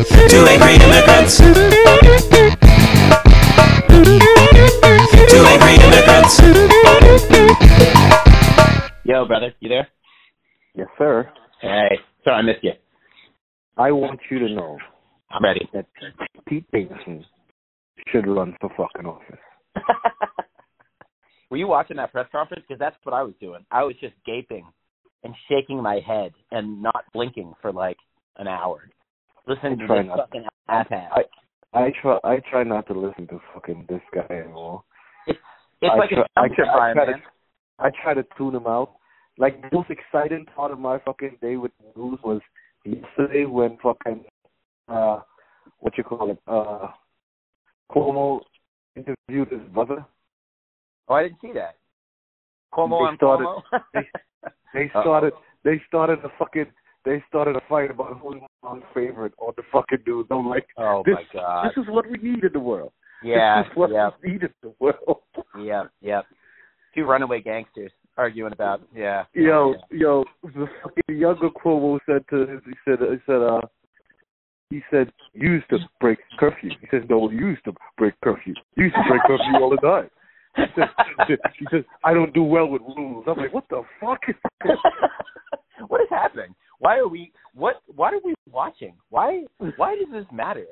Two angry immigrants. Two angry immigrants. Yo, brother, you there? Yes, sir. Hey, sorry I missed you. I want you to know I'm ready. that Pete Davidson should run for fucking office. Were you watching that press conference? Because that's what I was doing. I was just gaping and shaking my head and not blinking for like an hour, listening to try this not- fucking asshat. I I try I try not to listen to fucking this guy anymore. It's I like try, a I, try, I, try to, I try to tune him out. Like the most exciting part of my fucking day with news was yesterday when fucking uh what you call it uh Cuomo interviewed his brother. Oh, I didn't see that. Cuomo They started- Cuomo. They Uh-oh. started they started a fucking they started a fight about who's my favorite on the fucking news. I'm like, oh this, my god. this is what we need in the world. Yeah, this is what yeah, we need in the world. yeah, yeah. Two runaway gangsters arguing about yeah. Yo, yeah. yo, the fucking younger Cuomo said to his, he said, he said, uh, he said, used to break curfew. He says, no, used to break curfew. Used to break curfew all the time. He says, he says, I don't do well with rules. I'm like, what the fuck is this? what is happening? Why are we what what are we watching? Why why does this matter?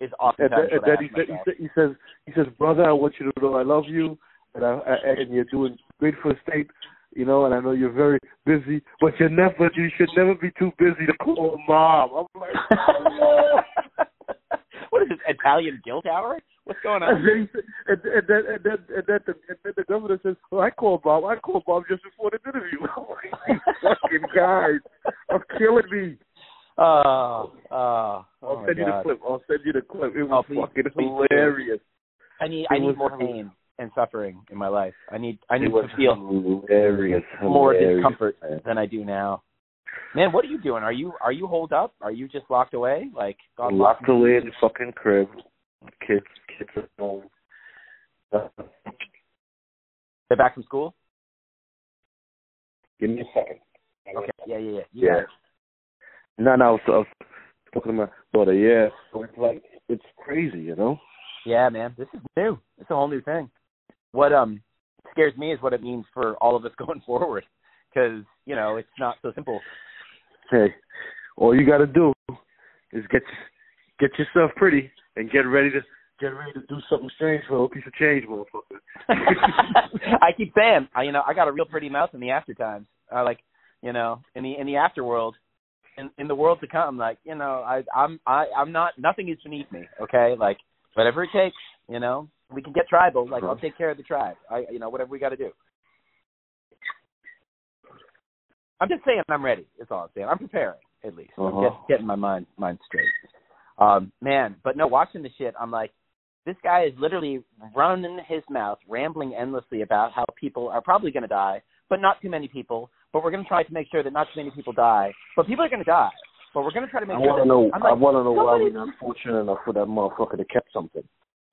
Is And then, and then he, he, says, he says, brother, I want you to know I love you, and I, I and you're doing great for the state, you know, and I know you're very busy, but you're never, you should never be too busy to call mom. I'm like, what is this Italian guilt hour? What's going And on? then, said, and, and then and then and then the, and then the governor says, "Well, I called Bob. I called Bob just before the interview." I'm like, "These fucking guys are killing me." Oh, oh, I'll oh my send you the clip. I'll send you the clip. It Oh, was please, fucking please do. hilarious. I need It I need more hilarious. pain and suffering in my life. I need I need to feel hilarious. more hilarious, discomfort man. than I do now. Man, what are you doing? Are you are you holed up? Are you just locked away? Like God Locked away in the fucking crib. Kids, kids at home. They're back from school? Give me a second. Okay. Yeah, yeah, yeah. You Yeah. No, no, I was, I was talking to my daughter. Yeah, so it's like it's crazy, you know. Yeah, man. This is new. It's a whole new thing. What um scares me is what it means for all of us going forward. Because you know it's not so simple. Hey, all you got to do is get get yourself pretty and get ready to get ready to do something strange for a piece of change, motherfucker. I keep saying, I, you know, I got a real pretty mouth in the after times. I like, you know, in the in the afterworld, in in the world to come. Like, you know, I I'm I I'm not nothing is beneath me. Okay, like whatever it takes. You know, we can get tribal. Like, I'll take care of the tribe. I you know whatever we got to do. I'm just saying I'm ready. That's all I'm saying. I'm preparing at least. I'm Uh-huh. just getting my mind mind straight. Um, man, but no, watching the shit, I'm like, this guy is literally running his mouth, rambling endlessly about how people are probably going to die, but not too many people. But we're going to try to make sure that not too many people die. But people are going to die. But we're going to try to make I sure. want to that- know. I'm I want to know why we're not fortunate enough for that motherfucker to kept something.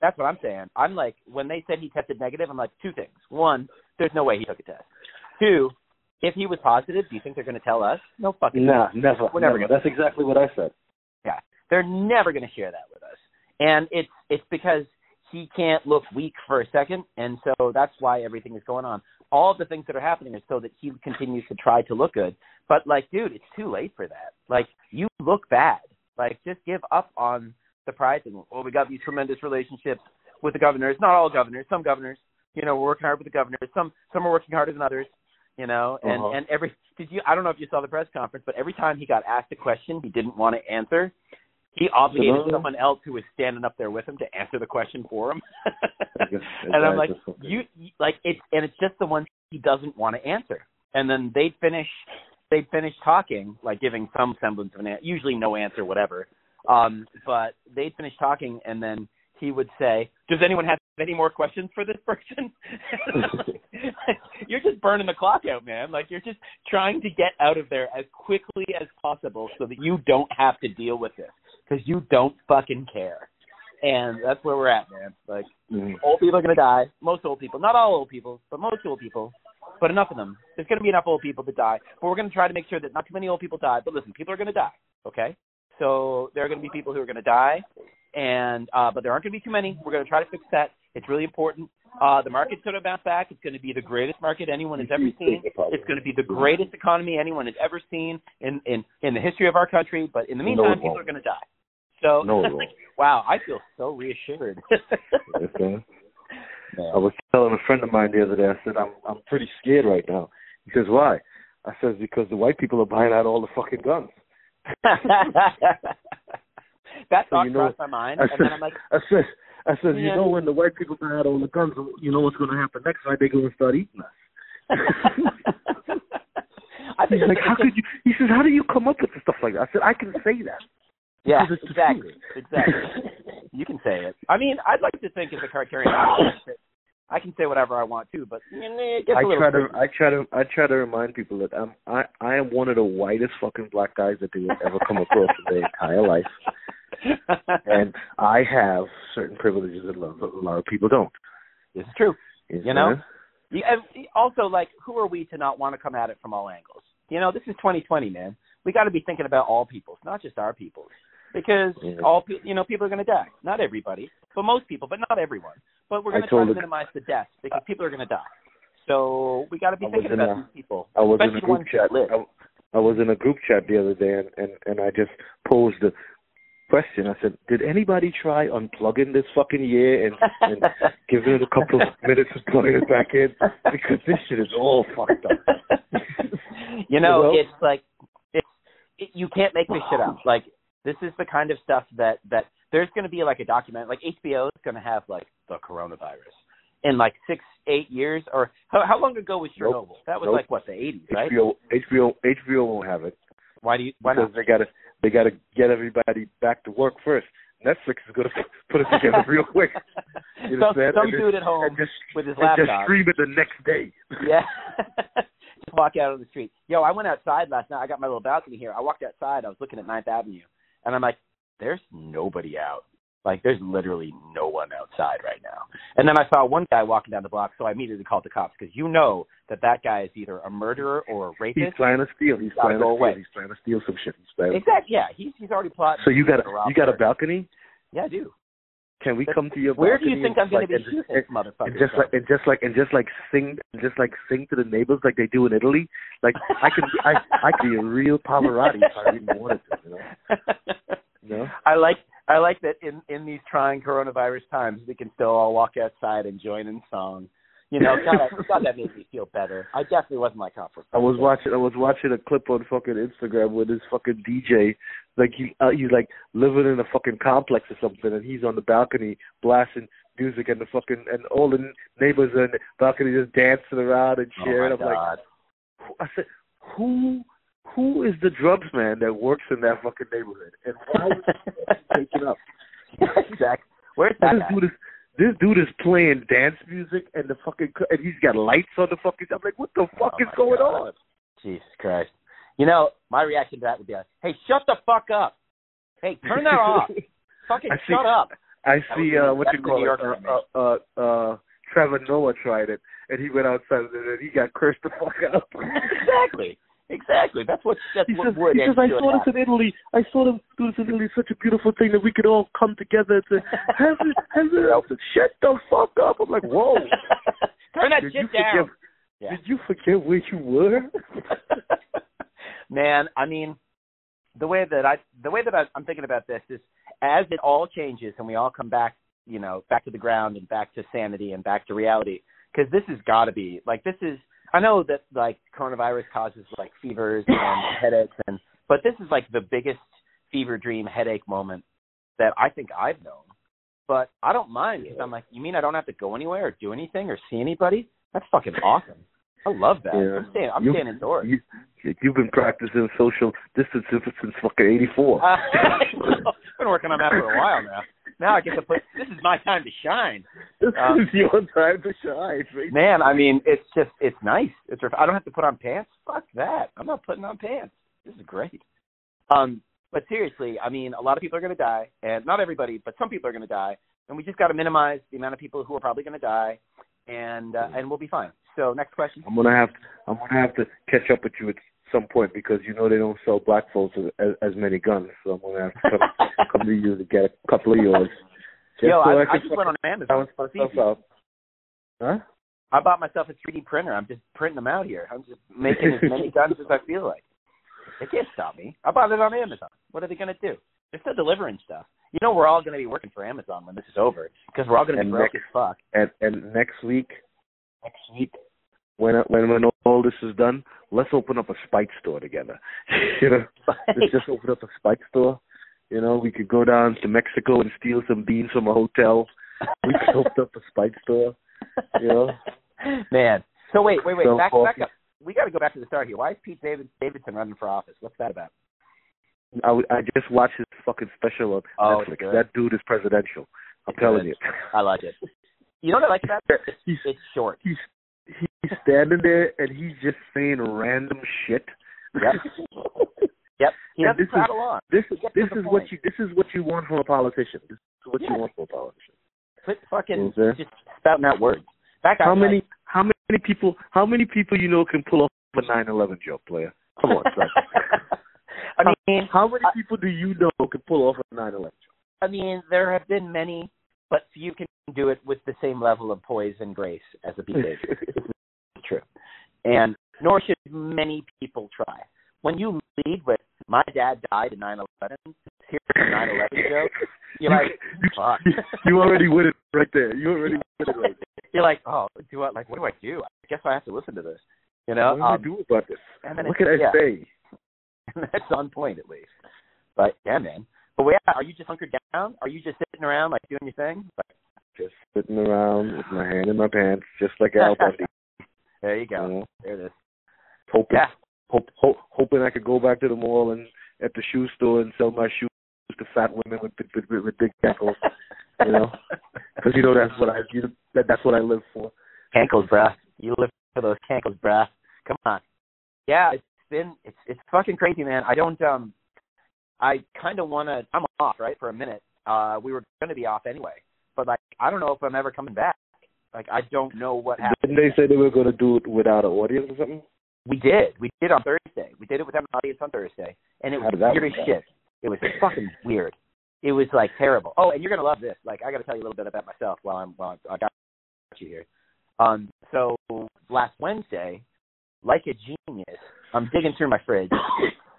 That's what I'm saying. I'm like, when they said he tested negative, I'm like, two things. One, there's no way he took a test. Two, if he was positive, do you think they're going to tell us? No fucking. Nah, never. We're never never. That's exactly what I said. Yeah, they're never going to share that with. And it's it's because he can't look weak for a second, and so that's why everything is going on. All of the things that are happening is so that he continues to try to look good. But like, dude, it's too late for that. Like, you look bad. Like, just give up on the pride thing. Well, we got these tremendous relationships with the governors. Not all governors. Some governors. You know, we're working hard with the governors. Some some are working harder than others. You know, and Uh-huh. and every did you? I don't know if you saw the press conference, but every time he got asked a question he didn't want to answer, he obligated someone else who was standing up there with him to answer the question for him. and I'm like, you you- like it's and it's just the ones he doesn't want to answer. And then they'd finish they'd finish talking, like giving some semblance of an answer, usually no answer, whatever. Um, but they'd finish talking, and then he would say, "Does anyone have any more questions for this person?" you're just burning the clock out, man. Like you're just trying to get out of there as quickly as possible so that you don't have to deal with this because you don't fucking care. And that's where we're at, man. Like Mhm. old people are going to die. Most old people, not all old people, but most old people, but enough of them. There's going to be enough old people to die. But we're going to try to make sure that not too many old people die. But listen, people are going to die. Okay, So there are going to be people who are going to die, and uh, but there aren't going to be too many. We're going to try to fix that. It's really important. Uh, the market's going to bounce back. It's going to be the greatest market anyone has ever seen. It's going to be the greatest economy anyone has ever seen in in in the history of our country. But in the meantime, it people are going to die. So No, wow, I feel so reassured. I was telling a friend of mine the other day. I said I'm I'm pretty scared right now. He says why? I says because the white people are buying out all the fucking guns. that So you know- crossed my mind, I and said, then I'm like, I says, I says, you know, when the white people buy out all the guns, you know what's going to happen next night? They're going to start eating us. I think He's like, how could you? He says, how do you come up with stuff like that? I said, I can say that. Yeah, it's the exactly, truth. exactly. You can say it. I mean, I'd like to think as a Criterion, I can say whatever I want to, but you know, it gets I a little try to. I try to, I try to remind people that I'm, I, I am one of the whitest fucking black guys that they will ever come across in their entire life, and I have certain privileges that a lot, a lot of people don't. It's true. You You know? You, and also, like, who are we to not want to come at it from all angles? You know, this is 2020, man. We got to be thinking about all peoples, not just our peoples, because Yeah. all you know people are going to die. Not everybody, but most people, but not everyone. But we're going to try to the- minimize the deaths because people are going to die. So we got to be thinking in about a- these people, I was in a group chat. I, I was in a group chat the other day, and, and and I just posed the question. I said, "Did anybody try unplugging this fucking year and, and giving it a couple of minutes and plugging it back in? Because this shit is all fucked up." you know, You know? it's like it's it, you can't make this shit up. Like this is the kind of stuff that that there's going to be like a document like HBO is going to have like the coronavirus in like six eight years or how, how long ago was Nope. Chernobyl? That was Nope. like what the 80s, right? HBO HBO HBO won't have it Why do you why because not? they gotta they gotta get everybody back to work first. Netflix is gonna put it together real quick. You some understand? some And just- dude at home just with his and just stream it the next day. Yeah. Just walk out on the street. Yo, I went outside last night. I got my little balcony here. I walked outside. I was looking at Ninth Avenue, and I'm like, "There's nobody out. Like, there's literally no one outside right now." And then I saw one guy walking down the block, so I immediately called the cops because you know that that guy is either a murderer or a rapist. He's trying to steal. He's Gotta trying to steal. away. He's trying to steal some shit. He's trying to- Exactly. Yeah, he's he's already plotting. So you got a you got a balcony? Yeah, I do. Can we come to your Where do you think I'm going to be shooting this motherfucker? and just like and just like and just like sing and just like sing to the neighbors like they do in Italy. Like I could I I could be a real Pavarotti if I really wanted to, you know. You know? I like I like that in in these trying coronavirus times we can still all walk outside and join in song. You know, God, God that made me feel better. I definitely wasn't like oh, for I was watching I was watching a clip on fucking Instagram with this fucking DJ like he uh, he's like living in a fucking complex or something and he's on the balcony blasting music and the fucking and all the neighbors on the balcony just dancing around and cheering. Oh my I'm like God. I said, who who is the drums man that works in that fucking neighborhood, and why is he taking up? exactly. Where's that This guy? dude is this dude is playing dance music and the fucking and he's got lights on the fucking. I'm like, what the fuck Oh is going God. on? Jesus Christ. You know, my reaction to that would be like, "Hey, shut the fuck up! Hey, turn that off! Fucking I see- shut up!" I see uh, what you call it. Yorker in me. Uh, uh, uh, uh, Trevor Noah tried it, and he went outside and he got cursed the fuck out. exactly. Exactly. That's what that's He what says, would he says, I saw this in Italy. I saw them do this in Italy. Such a beautiful thing that we could all come together to have it, have it. Shut the fuck up. I'm like, whoa. Turn that Did shit down. forget- Yeah. Did you forget where you were? Man, I mean, the way that I the way that I, I'm thinking about this is as it all changes and we all come back, you know, back to the ground and back to sanity and back to reality. Because this has got to be like this is. I know that like coronavirus causes like fevers and headaches, and but this is like the biggest fever dream headache moment that I think I've known. But I don't mind because I'm like, you mean I don't have to go anywhere or do anything or see anybody? That's fucking awesome. I love that. Yeah. I'm staying. I'm You- staying indoors. You, you've been practicing social distancing since fucking 84. Uh, I've been working on that for a while now. Now I get to put. This is my time to shine, this um, is your time to shine. man. I mean, it's just it's nice. It's I don't have to put on pants. Fuck that. I'm not putting on pants. This is great. Um, but seriously, I mean, a lot of people are going to die, and not everybody, but some people are going to die, and we just got to minimize the amount of people who are probably going to die, and uh, and we'll be fine. So next question. I'm gonna have to, I'm gonna have to catch up with you at some point because you know they don't sell black folks as, as, many guns. So I'm gonna have to come, come to you to get a couple of yours. Just Yo, so I, I can just went on Amazon. myself out. Huh? I bought myself a 3D printer. I'm just printing them out here. I'm just making as many guns as I feel like. They can't stop me. I bought it on Amazon. What are they to do? They're still delivering stuff. You know, we're all going to be working for Amazon when this is over because we're all going to be And broke next- as fuck. And and next week, Next week. when when when all this is done, let's open up a spike store together. you know, let's just open up a spike store. You know, we could go down to Mexico and steal some beans from a hotel. We could open up a spike store. You know, Man. So wait, wait, wait. Sell Back, back up. We got to go back to the start here. Why is Pete David, Davidson running for office? What's that about? I, I just watched his fucking special on Oh, it's Netflix. good. That dude is presidential. I'm It's telling good. you. I like it. You know what I like about it? It's, it's short. he's he's standing there and he's just saying random shit. Yep. Yep. He And doesn't this is- prattle on. This He this to the is what you this is what you want from a politician. This is what Yeah. you want from a politician. Quit fucking just spouting out words. Guy. How many how many people how many people you know can pull off a nine eleven joke, player? Come on. I mean, how many people do you know can pull off a nine eleven joke? I mean, there have been many, but few can do it with the same level of poise and grace as a Davidson. And nor should many people try. When you lead with "My dad died in 9/11," here's a 9/11 joke. You're like, you, fuck. you, you already win it right there. You already win it right there. You're like, oh, do I like? What do I do? I guess I have to listen to this. You know, What do um, I do about this? and then What can I yeah. say? that's on point at least. But yeah, man. But yeah, are you just hunkered down? Are you just sitting around like doing your thing? Like, Just sitting around with my hand in my pants, just like Al Bundy. There you You go. know, There it is. hoping, Yeah. hope, hope, hoping I could go back to the mall and at the shoe store and sell my shoes to fat women with with, with, with big ankles. You know, because you know that's what I you that, that's what I live for. Cankles, bruh. You live for those cankles, bruh. Come on. Yeah, it's been it's it's fucking crazy, man. I don't um I kind of want to I'm off, right, for a minute. Uh we were going to be off anyway. But like I don't know if I'm ever coming back. Like I don't know what happened. Didn't they say they were going to do it without an audience or something? We did. We did on Thursday. We did it without an audience on Thursday, and it was weird as shit. It was fucking weird. It was like terrible. Oh, and you're gonna love this. Like, I got to tell you a little bit about myself while I'm while I got you here. Um, so last Wednesday, like a genius, I'm digging through my fridge,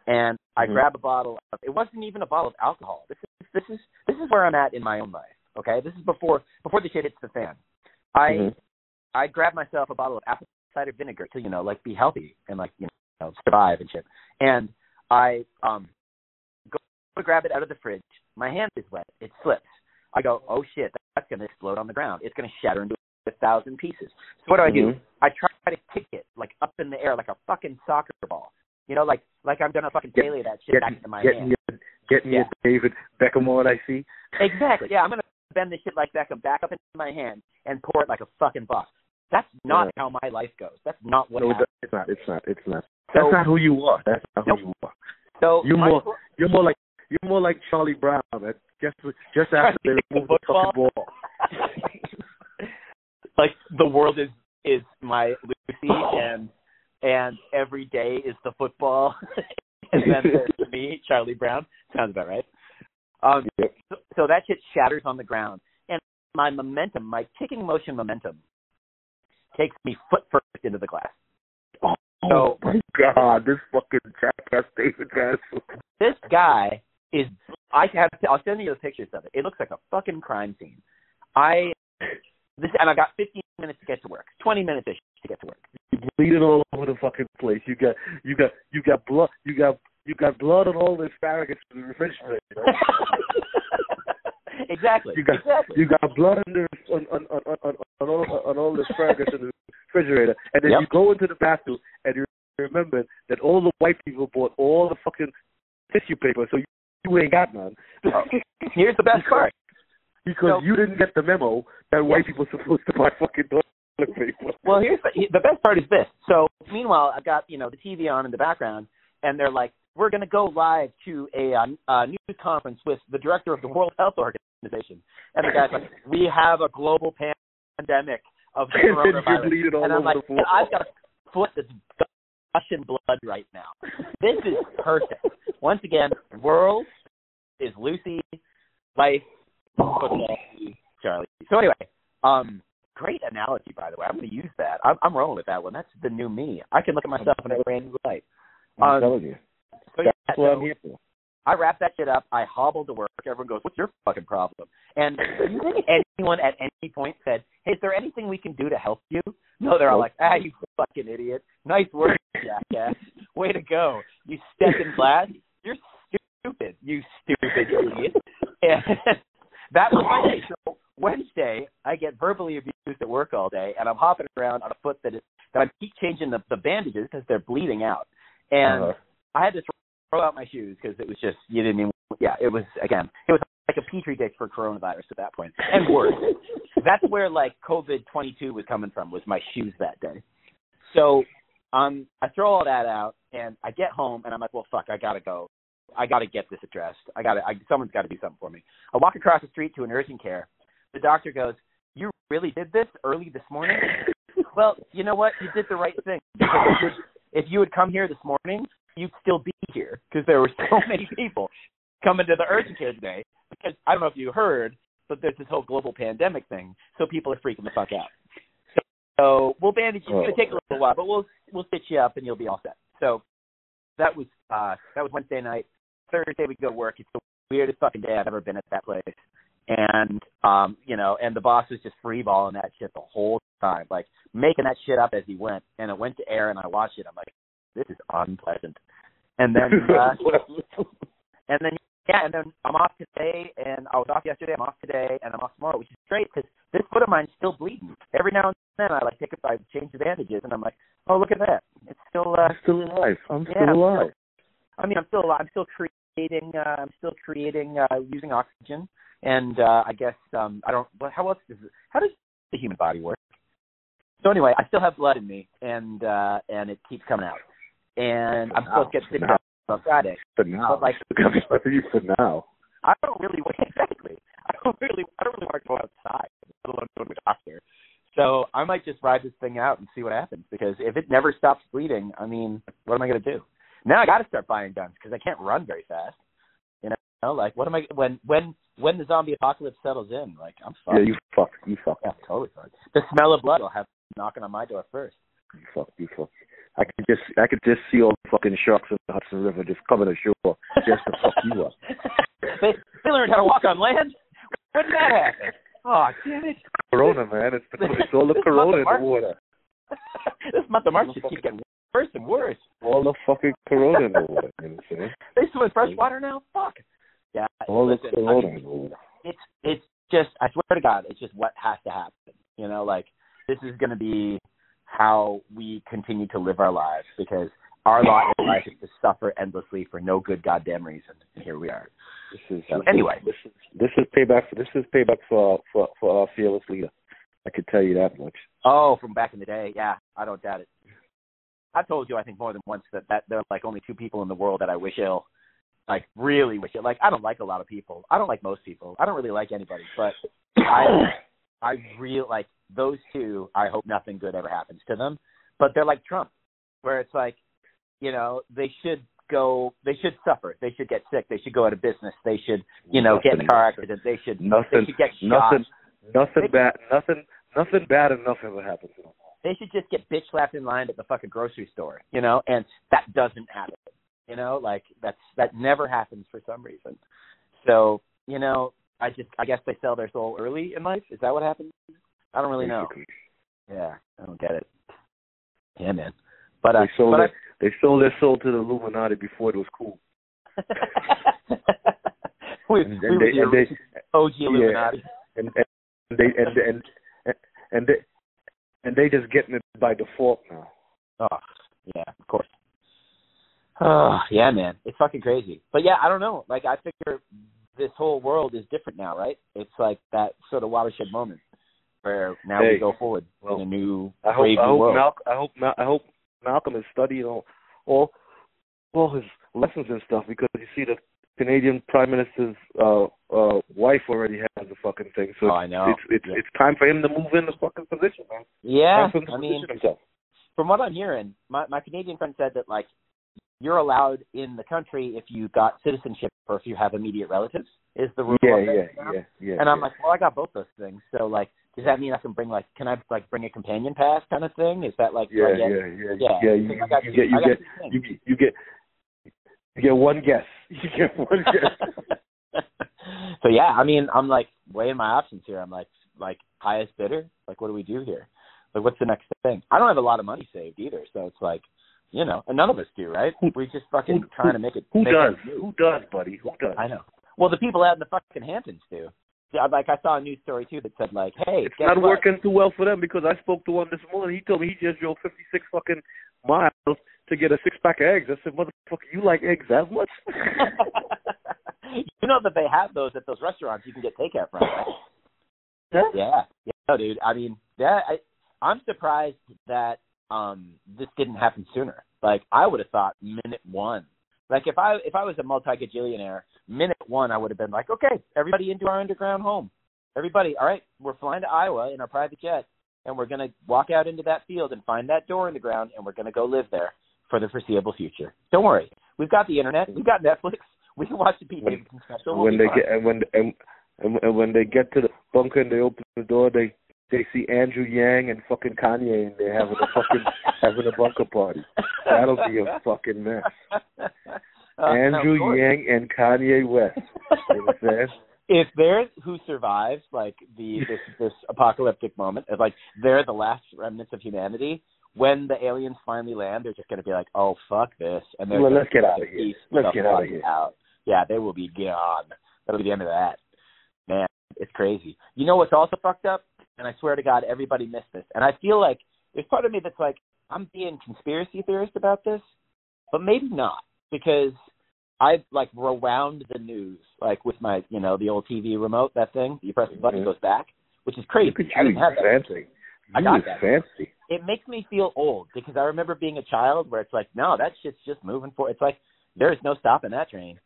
and I Mhm. grab a bottle. Of, it wasn't even a bottle of alcohol. This is this is this is where I'm at in my own life. Okay, this is before before the shit hits the fan. I Mhm. I grabbed myself a bottle of apple cider vinegar to you know like be healthy and like you know survive and shit. And I um go to grab it out of the fridge. My hand is wet. It slips. I go, oh shit, that's gonna explode on the ground. It's gonna shatter into a thousand pieces. So what do I do? Mhm. I try to kick it like up in the air like a fucking soccer ball. You know, like like I'm gonna fucking Get- daily that shit Get, back into my get hand. me, get me Yeah. a David Beckham on. I see. Exactly. Yeah, I'm gonna bend the shit like Beckham back up into my hand and pour it like a fucking boss. That's not Yeah. how my life goes. That's not what no, happens. it's not. It's not. It's not. So- That's not who you are. That's not who Nope. you are. So You're more. You're more like. You're more like Charlie Brown. Man. Just just after they The removed the fucking ball. like the world is is my Lucy and and every day is the football and then there's me, Charlie Brown. Sounds about right. Um Yep. so, so that shit shatters on the ground. And my momentum, my kicking motion momentum takes me foot first into the glass. Oh So- my God! This fucking jackass David Gassel. This guy is I have to, I'll send you the pictures of it. It looks like a fucking crime scene. I this and I got 15 minutes to get to work. 20 minutes ish to get to work. You bleeding all over the fucking place. You got you got you got blood. You got you got blood on all the asparagus in the refrigerator. exactly. You got exactly. you got blood on the on on on on, on all on all the asparagus in the refrigerator, and then Yep. you go into the bathroom and you remember that all the white people bought all the fucking tissue paper, so you, you ain't got none. Oh, Here's the best part. because So- you didn't get the memo that white people are supposed to buy fucking toilet paper. Well, here's the, the best part is this. So, meanwhile, I've got you know the TV on in the background, and they're like, "We're going to go live to a, uh, uh, news conference with the director of the World Health Organization," and the guy's like, "We have a global pandemic of the And then you're coronavirus," bleeding all and I'm like, the floor. and "I've got a foot that's Russian blood right now. This is perfect. Once again, world is Lucy, life, football, Charlie. So anyway, um, great analogy by the way. I'm going to use that. I'm, I'm rolling with that one. That's the new me. I can look at myself in a brand new light. I'm Um, telling you. That's what I'm here for. I wrap that shit up. I hobbled to work. Everyone goes, "What's your fucking problem?" And do you think anyone at any point said, "Hey, is there anything we can do to help you?" No, they're all like, "Ah, you fucking idiot! Nice work, jackass! Way to go! You step in class. You're stupid. You stupid idiot!" And that was my day. So Wednesday, I get verbally abused at work all day, and I'm hopping around on a foot that is that I keep changing the the bandages because they're bleeding out, and Uh-huh. I had to throw out my shoes because it was just you didn't even yeah it was again it was like a petri dish for coronavirus at that point. And worse that's where like covid 22 was coming from was my shoes that day. So um i throw all that out and i get home and i'm like well fuck i gotta go. I gotta get this addressed. I gotta I, someone's gotta do something for me. I walk across the street to an urgent care. The doctor goes you really did this early this morning? Well you know what? You did the right thing if you- if you had come here this morning you'd still be here because there were so many people coming to the urgent care today. Because I don't know if you heard, but there's this whole global pandemic thing, so people are freaking the fuck out. So, so we'll bandage you. It's gonna take a little while, but we'll we'll stitch you up and you'll be all set. So that was uh that was Wednesday night. Thursday we go to work. It's the weirdest fucking day I've ever been at that place. And um, you know, and the boss was just freeballing that shit the whole time, like making that shit up as he went. And it went to air, and I watched it. I'm like, this is unpleasant. And then uh, and then yeah, and then I'm off today, and I was off yesterday. I'm off today, and I'm off tomorrow, which is great because this foot of mine's still bleeding. Every now and then, I like take it, I change the bandages, and I'm like, oh look at that, it's still. uh I'm still alive. I'm Yeah, still I'm alive. I mean, I'm still alive. I'm still creating. Uh, I'm still creating uh, using oxygen, and uh, I guess um, I don't. How else does it, how does the human body work? So anyway, I still have blood in me, and uh, and it keeps coming out, and I'm supposed to get on Friday. For now. But, like- But you for now. I don't really exactly. I don't really. I don't really want to go outside, let alone go to a doctor. So I might just ride this thing out and see what happens. Because if it never stops bleeding, I mean, what am I going to do? Now I got to start buying guns because I can't run very fast. You know, like what am I when when when the zombie apocalypse settles in? Like I'm fucked. Yeah, you fuck. You fuck. yeah, totally fucked. The smell of blood will have knocking on my door first. You fuck. You fuck. I could just I could just see all the fucking sharks in the Hudson River just coming ashore just to fuck you up. they, they learned how to walk on land. When did that happen? Oh, damn it! Corona, man. It's, it's all the corona in the water. this month of March just keeps getting worse and worse. All the fucking corona in the water. You know what? They swim in fresh water now. Fuck. Yeah. All listen, I corona mean, in the water. it's it's just I swear to God, it's just what has to happen. You know, like this is going to be how we continue to live our lives because our lot in life is to suffer endlessly for no good goddamn reason. And here we are. This is So anyway. This is this is payback. For, this is payback for for for our fearless leader. I could tell you that much. Oh, from back in the day, yeah, I don't doubt it. I've told you, I think more than once that that there are like only two people in the world that I wish ill, like really wish it. Like I don't like a lot of people. I don't like most people. I don't really like anybody, but I I real like those two. I hope nothing good ever happens to them. But they're like Trump, where it's like, you know, they should go. They should suffer. They should get sick. They should go out of business. They should, you know, get in a car accident. They should. They Nothing. should get shot. Nothing. Nothing bad. Nothing. Nothing bad enough ever happens to them. they should just get bitch slapped in line at the fucking grocery store, you know, and that doesn't happen. You know, like that's that never happens for some reason. So, you know, I just I guess they sell their soul early in life. Is that what happens? I don't really know. Yeah, I don't get it. Yeah, man. But uh, They sold but it. They sold their soul to the Illuminati before it was cool. I, we, And, we and they, and the they OG Illuminati. and, and they and and and they and they just getting it by default now. Oh, yeah, of course. Oh, yeah, man. It's fucking crazy. But yeah, I don't know. Like I figure this whole world is different now, right? It's like that sort of watershed moment where now we go forward well, in a new I hope brave I hope world. Malcolm I hope Mal- I hope Malcolm is studying all all all his lessons and stuff because you see the Canadian Prime Minister's uh uh wife already has the fucking thing. So oh, I know. it's it's yeah. it's time for him to move in the fucking position, man. yeah, Time for him to I mean, himself. from what I'm hearing, my my Canadian friend said that like you're allowed in the country if you got citizenship or if you have immediate relatives is the rule. Yeah, yeah, yeah, yeah. And I'm like, well, I got both those things. So like, does that mean I can bring like, can I like bring a companion pass kind of thing? Is that like, yeah, yeah, yeah, yeah. yeah. You, got you get, you get, you get, you get, you get one guess. You get one guess. so yeah, I mean, I'm like weighing my options here. I'm like, like highest bidder. Like, what do we do here? Like, what's the next thing? I don't have a lot of money saved either, so it's like, you know, and none of us do, right? Who- we just fucking who- trying to make it. Who make does? meet. Who does, buddy? Who does? I know. Well, the people out in the fucking Hamptons do. Yeah, like I saw a news story too that said like, hey, It's not what? working too well for them because I spoke to one this morning. He told me he just drove 56 fucking miles to get a six pack of eggs. I said, motherfucker, you like eggs that much? you know that they have those at those restaurants you can get takeout from. Right? Huh? Yeah, yeah, no, dude. I mean, that I, I'm surprised that um this didn't happen sooner. Like I would have thought minute one. Like if I if I was a multi gajillionaire, minute one I would have been like, okay, everybody into our underground home. Everybody, all right, we're flying to Iowa in our private jet, and we're gonna walk out into that field and find that door in the ground, and we're gonna go live there for the foreseeable future. Don't worry, we've got the internet, we've got Netflix, we can watch the Pete When- Davidson special. We'll when they fine. get and when and, and and when they get to the bunker and they open the door, they they see Andrew Yang and fucking Kanye and they're having a fucking having a bunker party. That'll be a fucking mess. Uh, Andrew of. Yang and Kanye West. You if there's who survives like the this this apocalyptic moment, if like they're the last remnants of humanity, when the aliens finally land, they're just gonna be like, "Oh fuck this," and they're Well, let's get out of here. Let's get out of here. Out. Yeah, they will be gone. That'll be the end of that. Man, it's crazy. You know what's also fucked up? And I swear to God, everybody missed this. And I feel like there's part of me that's like, I'm being conspiracy theorist about this, but maybe not because I like rewound the news like with my, you know, the old TV remote, that thing. You press the button, it goes back, which is crazy. Look at I you, didn't have you're that. fancy. I got that. fancy. It makes me feel old because I remember being a child where it's like, no, that shit's just moving forward. It's like there is no stopping that train.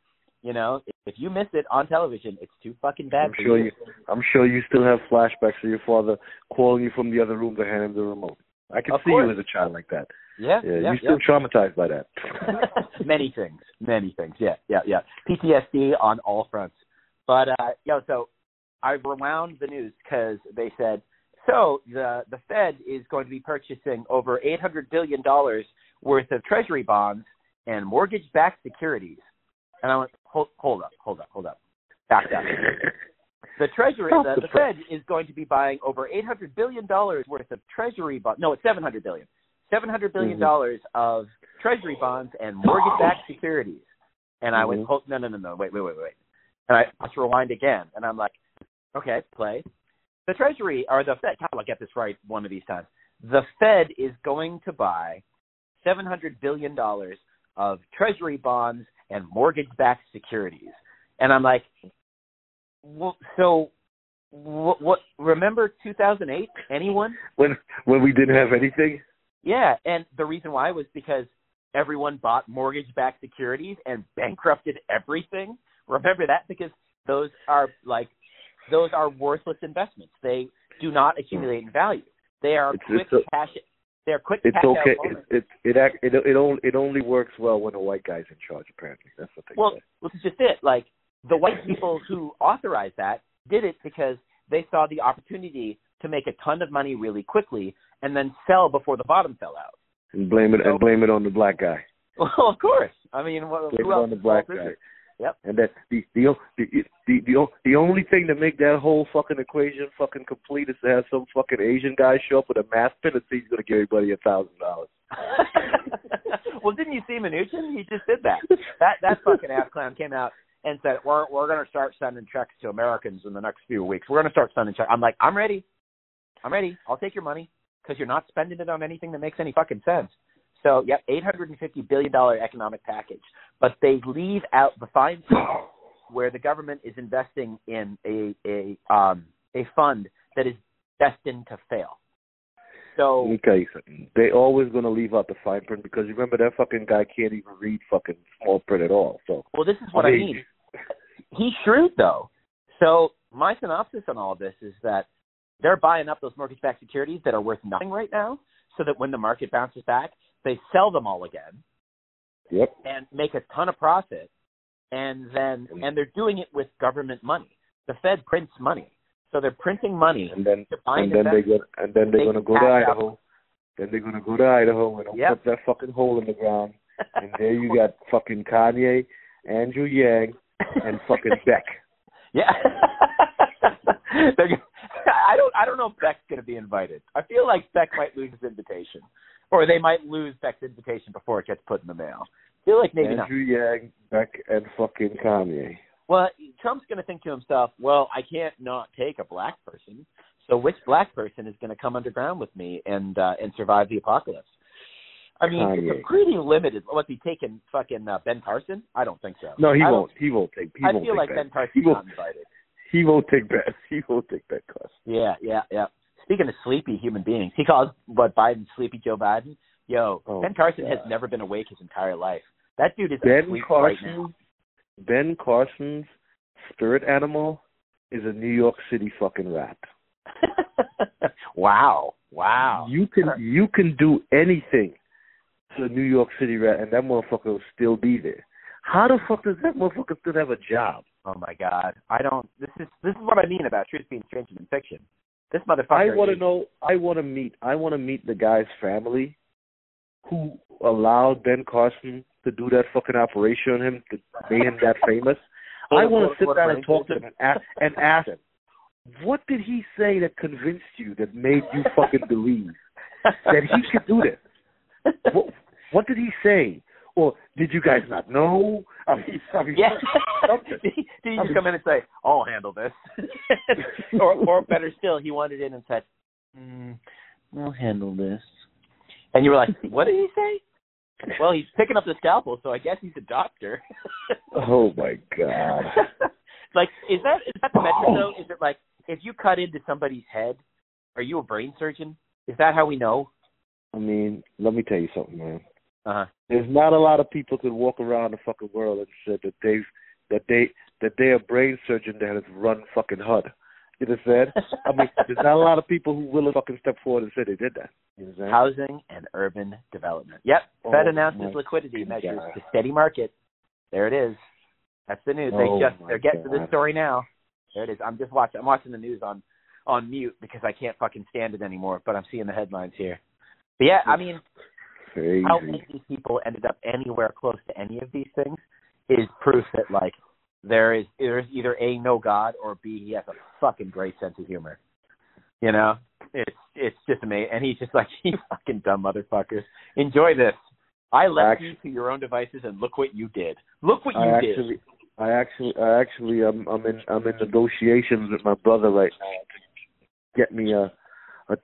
You know, if you miss it on television, it's too fucking bad. I'm sure you. I'm sure you still have flashbacks of your father calling you from the other room to hand him the remote. I can see course. you as a child like that. Yeah, Yeah, yeah, you're yeah. still traumatized by that. many things, many things. Yeah, yeah, yeah. PTSD on all fronts. But uh, yo, so I rewound the news because they said so the the Fed is going to be purchasing over eight hundred billion dollars worth of Treasury bonds and mortgage-backed securities. And I went, hold, hold up, hold up, hold up, back up. The Treasury, the, the Fed is going to be buying over eight hundred billion dollars worth of Treasury bonds. No, it's seven hundred billion. Seven hundred billion dollars of Treasury bonds and mortgage-backed securities. And I went, Mhm. hold, no, no, no, no, wait, wait, wait, wait. And I let's rewind again, and I'm like, okay, play. The Treasury or the Fed. I'll get this right one of these times. The Fed is going to buy seven hundred billion dollars of Treasury bonds and mortgage-backed securities. And I'm like, well, so what, what? Remember 2008? Anyone? when when we didn't have anything. Yeah, and the reason why was because everyone bought mortgage-backed securities and bankrupted everything. Remember that because those are like those are worthless investments. They do not accumulate in value. They are It's- quick it's a- cash. They're quick It's cash okay. It it it act, it it only it only works well when a white guy's in charge. Apparently, that's what they Well, say. this is just it. Like the white people who authorized that did it because they saw the opportunity to make a ton of money really quickly and then sell before the bottom fell out. And blame it So- and blame it on the black guy. Well, of course. I mean, what, Blame who it else on the black guy. Street? Yep. And that the the the the the, the only thing to make that whole fucking equation fucking complete is to have some fucking Asian guy show up with a mask pin and say he's gonna give everybody a thousand dollars. well, didn't you see Mnuchin? He just did that. That that fucking ass clown came out and said, "We're we're going to start sending checks to Americans in the next few weeks. We're going to start sending checks." I'm like, "I'm ready. I'm ready. I'll take your money because you're not spending it on anything that makes any fucking sense." So, yep, 850 billion dollar economic package, but they leave out the fine where the government is investing in a a um a fund that is destined to fail. So Let me tell you something. They always gonna leave out the fine print because you remember that fucking guy can't even read fucking small print at all. So Well, this is what I, I mean- mean. He's shrewd, though. So my synopsis on all this is that they're buying up those mortgage-backed securities that are worth nothing right now, so that when the market bounces back, they sell them all again Yep. and make a ton of profit and then mm-hmm. and they're doing it with government money. The Fed prints money. So they're printing money And then and then they go and then they're gonna go to cash out. Idaho. Then they're gonna go to Idaho and open Yep. up that fucking hole in the ground. And there you got fucking Kanye, Andrew Yang, and fucking Beck. Yeah. I don't I don't know if Beck's gonna be invited. I feel like Beck might lose his invitation. Or they might lose Beck's invitation before it gets put in the mail. I feel like maybe not. Andrew Yang, Beck, and fucking Kanye. Well, Trump's going to think to himself, well, I can't not take a black person. So which black person is going to come underground with me and uh, and survive the apocalypse? I mean, it's a pretty limited. What's he taking? Fucking uh, Ben Carson? I don't think so. No, he I won't. He won't take. He I won't feel like Ben. Ben Carson's won't. invited. He won't take Ben. He won't take Ben Carson. Yeah, yeah, yeah. Speaking of sleepy human beings, he calls what Biden sleepy Joe Biden. Yo, Oh, Ben Carson has never been awake his entire life. That dude is Ben asleep right now. Ben Carson's spirit animal is a New York City fucking rat. wow, wow. You can you can do anything to a New York City rat, and that motherfucker will still be there. How the fuck does that motherfucker still have a job? Oh my god, I don't. This is this is what I mean about truth being stranger than fiction. This motherfucker. I want to is- know. I want to meet. I want to meet the guy's family, who allowed Ben Carson to do that fucking operation on him to make him that famous. I want to sit down and talk to him and ask, and ask him, what did he say that convinced you, that made you fucking believe that he could do this? What, what did he say? Or did you guys not know? I mean, I mean, Yeah. did he did he just come in and say, "I'll handle this," or, or better still, he wanted in and said, mm, "I'll handle this," and you were like, "What did he say?" Well, he's picking up the scalpel, so I guess he's a doctor. Oh my god. like, is that is that the metric though? Is it like if you cut into somebody's head, are you a brain surgeon? Is that how we know? I mean, let me tell you something, man. Uh huh. There's not a lot of people could walk around the fucking world and said that they've that they that they're a brain surgeon that has run fucking HUD. You understand? I mean, there's not a lot of people who will fucking step forward and say they did that. You understand? Housing and urban development. Yep. Oh, Fed announces liquidity God. measures to steady market. There it is. That's the news. Oh, they just they're getting to this story now. There it is. I'm just watching I'm watching the news on on mute because I can't fucking stand it anymore, but I'm seeing the headlines here. But yeah, I mean Crazy. how many these people ended up anywhere close to any of these things is proof that like there is there's either A no God or B he has a fucking great sense of humor. You know? It's it's just amazing. And he's just like, You fucking dumb motherfuckers. Enjoy this. I left Actu- you to your own devices and look what you did. Look what you I did. actually, I actually, I actually, I'm, I'm in, I'm in negotiations with my brother right now to get me a, a,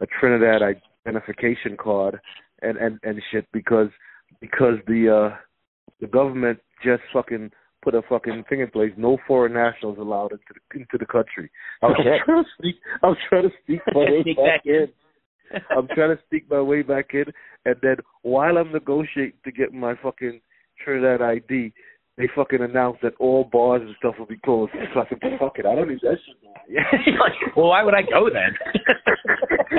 a Trinidad identification card and and and shit because because the uh the government just fucking put a fucking thing in place. No foreign nationals allowed into the, into the country. I'm shit. trying to sneak. I'm trying to sneak my way Sneak back back in. in. I'm trying to sneak my way back in, and then while I'm negotiating to get my fucking Trinidad ID, they fucking announce that all bars and stuff will be closed. So I said, "Fuck it, I don't need that shit." no more." Like, well, why would I go then?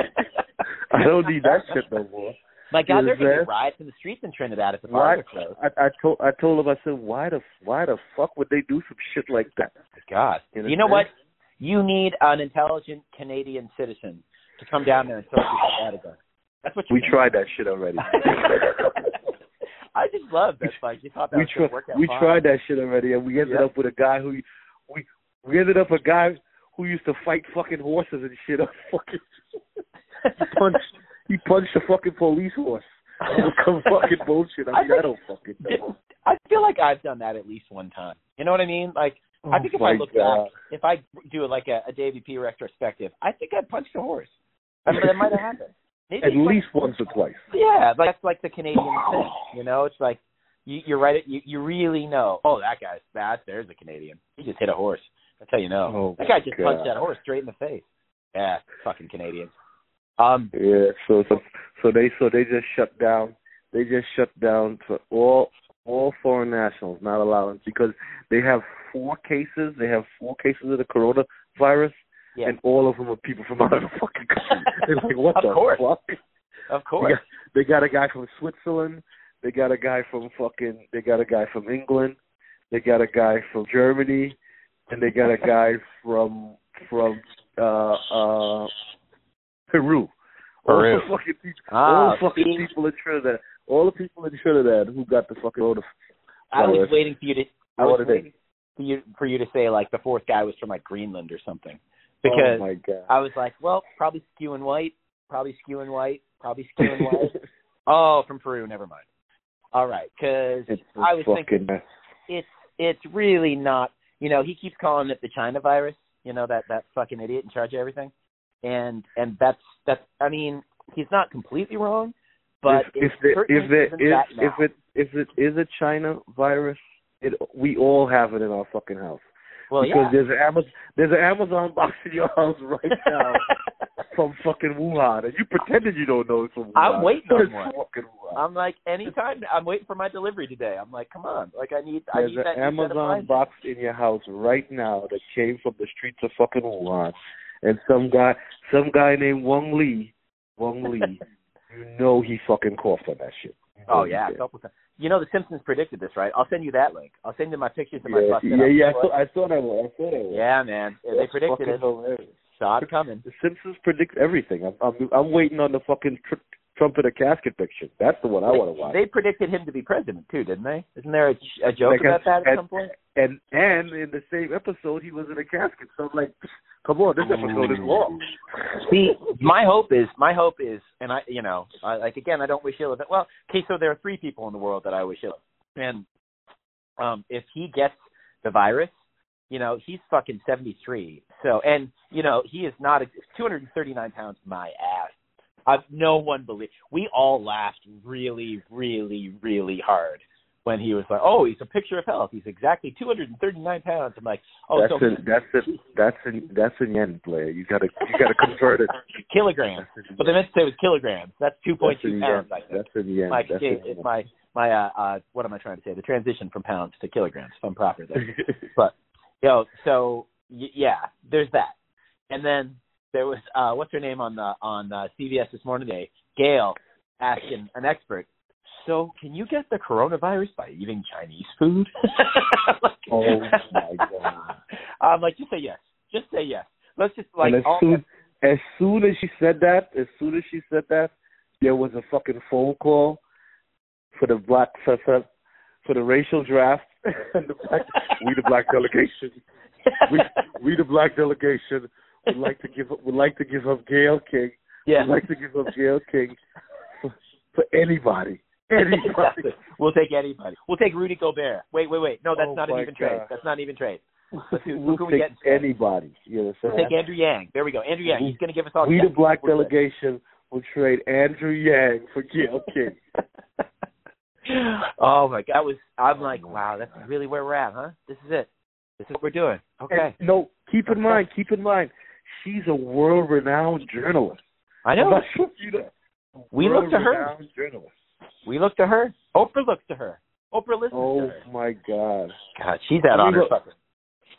I don't need that shit no more. My God, You there be understand? riots in the streets in Trinidad if the bars are closed. I, I told I told him I said, "Why the why the fuck would they do some shit like that?" God. You know, You know what? You need an intelligent Canadian citizen to come down there and out of there. That's what you We need. tried that shit already. I just love that. fight. you thought that we was work out we fine. tried that shit already, and we ended Yeah. up with a guy who we we ended up a guy who used to fight fucking horses and shit. Fucking punched he punched a fucking police horse. Some fucking bullshit. I I mean, I think- don't fucking know. I feel like I've done that at least one time. You know what I mean? Like I oh think if Oh I look God. back, if I do like a, a Davy P retrospective, I think I punched a horse. I mean, that might have happened. Maybe at least once or twice. Yeah, like that's like the Canadian thing. You know, it's like you, you're right. You you really know. Oh, that guy's that. There's a Canadian. He just hit a horse. That's how you know. Oh, that guy just God. punched that horse straight in the face. Yeah, fucking Canadians. Um, Yeah, so so so they so they just shut down. They just shut down for all all foreign nationals not allowed because they have four cases. They have four cases of the coronavirus, yeah. and all of them are people from out of the fucking country. They're like, what Of the course. fuck? Of They course. got, they got a guy from Switzerland. They got a guy from fucking. They got a guy from England. They got a guy from Germany, and they got a guy from from uh uh Peru. All Peru. the fucking people, Ah, all the fucking see? people in Trinidad. All the people in Trinidad who got the fucking load of. I was waiting for you to. I I was wanted waiting for you for you to say like the fourth guy was from like Greenland or something, because oh my god. I was like, well, probably skewing white, probably skewing white, probably skewing white. oh, from Peru. Never mind. All right, because I was thinking mess. it's it's really not. You know, he keeps calling it the China virus. You know that that fucking idiot in charge of everything, and and that's that's. I mean, he's not completely wrong, but if, it if there if there isn't is that if it if it is a China virus, it we all have it in our fucking house. well, because yeah. there's an Amazon there's an Amazon box in your house right now from fucking Wuhan, and you pretended you don't know it's from Wuhan. I'm waiting on one. fucking Wuhan. I'm like, anytime I'm waiting for my delivery today. I'm like, come on, like I need, I need an that new set of Amazon box in your house right now that came from the streets of fucking Wuhan, and some guy some guy named Wong Lee, Wong Lee, you know he fucking coughed on that shit. You know Oh yeah, a couple times. You know, The Simpsons predicted this, right? I'll send you that link. I'll send you my pictures of my Yeah, yeah, yeah. I saw, I saw that one. I saw that one. Yeah, man. Yeah, they predicted it. hilarious. It coming. The Simpsons predict everything. I'm I'm, I'm waiting on the fucking tr- Trump in a casket picture. That's the one I want to watch. They predicted him to be president too, didn't they? Isn't there a, a joke Like, about that at and- some point? and and in the same episode, he was in a casket. So I'm like, come on, this episode is long. See, my hope is my hope is, and I, you know, I, like again, I don't wish ill. Well, okay, so there are three people in the world that I wish ill, and um, if he gets the virus, you know, he's fucking seventy three. So, and you know, he is not two hundred and thirty nine pounds. My ass. I've, no one believed. We all laughed really, really, really hard when he was like, "Oh, he's a picture of health. He's exactly 239 pounds." I'm like, "Oh, that's so in that's in that's in that's in yen, Blair. You gotta you gotta convert it. kilograms." But they meant to say it was kilograms. That's 2.2 That's in yen. pounds. I think. That's in yen. my, That's it, it, my my uh, uh what am I trying to say? The transition from pounds to kilograms, if I'm proper there. but you know, so y- yeah, there's that. And then there was uh what's her name on the on uh, CBS this morning today, Gail asking an expert, so can you get the coronavirus by eating Chinese food? Like, Oh, my God. I'm like, just say yes. Just say yes. Let's just like and as all, soon as soon as she said that, as soon as she said that, there was a fucking phone call for the black for, for, for the racial draft. and the black, we the black delegation. We we the black delegation would like to give up, would like to give up Gail King. yeah. Would like to give up Gail King for, for anybody. Anybody. We'll take anybody. We'll take Rudy Gobert. Wait, wait, wait. No, that's Oh not an even trade. That's not an even trade. Let's we'll who can we take get anybody. You understand? We'll take Andrew Yang. There we go. Andrew Yang. He's going to give us all. we the black delegation will trade Andrew Yang for Gail King. oh my god, that was. I'm like, oh wow, that's really where we're at, huh? This is it. This is what we're doing. Okay, And, no, keep in Okay. mind, keep in mind, she's a world-renowned journalist. I know. sure you know. We look to her. Journalist. We look to her. Oprah looks to her. Oprah listens Oh to her. Oh my God. God, she's out I on her look-.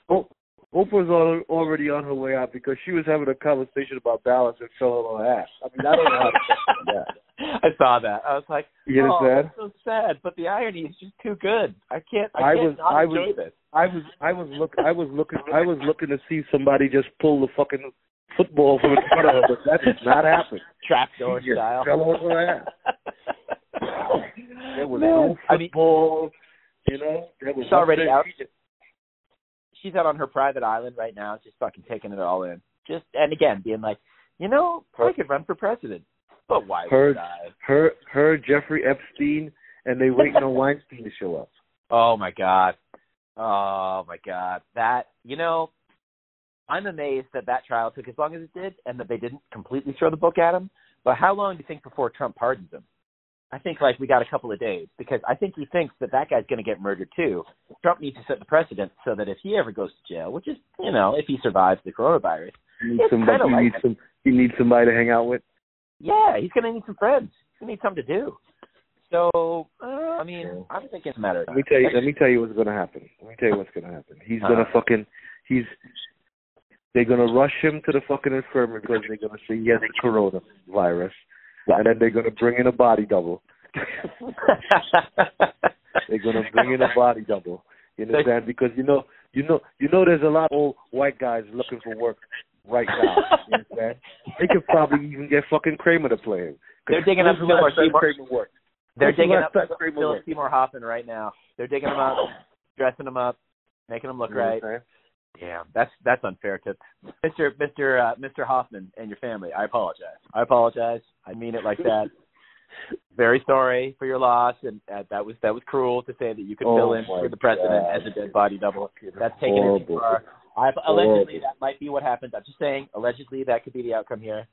Oh, Oprah's al- already on her way out because she was having a conversation about balance and fell on her ass. I mean, I don't know how to that. I saw that. I was like, You oh, that's so sad. But the irony is just too good. I can't. I, I can't was- not I enjoy was- this. I was I was look I was looking I was looking to see somebody just pull the fucking football from in front of her, but that did not happen. Trapdoor style. fell on her ass. There was Man, no I mean, football, you know. There was She's already nothing. out. She's out on her private island right now, just fucking taking it all in. Just and again being like, you know, I could run for president, but why Her- would I? Her, her, Jeffrey Epstein, and they waiting on Weinstein to show up. Oh my god, oh my god, that you know, I'm amazed that that trial took as long as it did, and that they didn't completely throw the book at him. But how long do you think before Trump pardons him? I think like we got a couple of days because I think he thinks that that guy's going to get murdered too. Trump needs to set the precedent so that if he ever goes to jail, which is you know if he survives the coronavirus, He needs somebody. He like needs some. He needs somebody to hang out with. yeah, he's going to need some friends. He's going to need something to do. So uh, I mean. I'm thinking it's a matter of Let me time. tell you. Let me tell you what's gonna happen. Let me tell you what's gonna happen. He's gonna Uh-huh. fucking. He's. They're gonna rush him to the fucking infirmary because they're gonna say he has the coronavirus. And then they're gonna bring in a body double. they're gonna bring in a body double. You understand? Because you know, you know, you know, there's a lot of old white guys looking for work right now. You understand? They could probably even get fucking Kramer to play him. They're digging up when's the last Fillmore time Seymour. They're digging up Philip? Seymour Hoffman right now. They're digging him up, dressing him up, making him look You right. what I'm saying? Damn, that's that's unfair to Mr. Mr. Uh, Mr. Hoffman and your family. I apologize. I apologize. I mean it like that. Very sorry for your loss, and uh, that was that was cruel to say that you could Oh fill in for the president God. as a dead body double. That's taken it too Horrible. far. I, allegedly, that might be what happened. I'm just saying, allegedly, that could be the outcome here.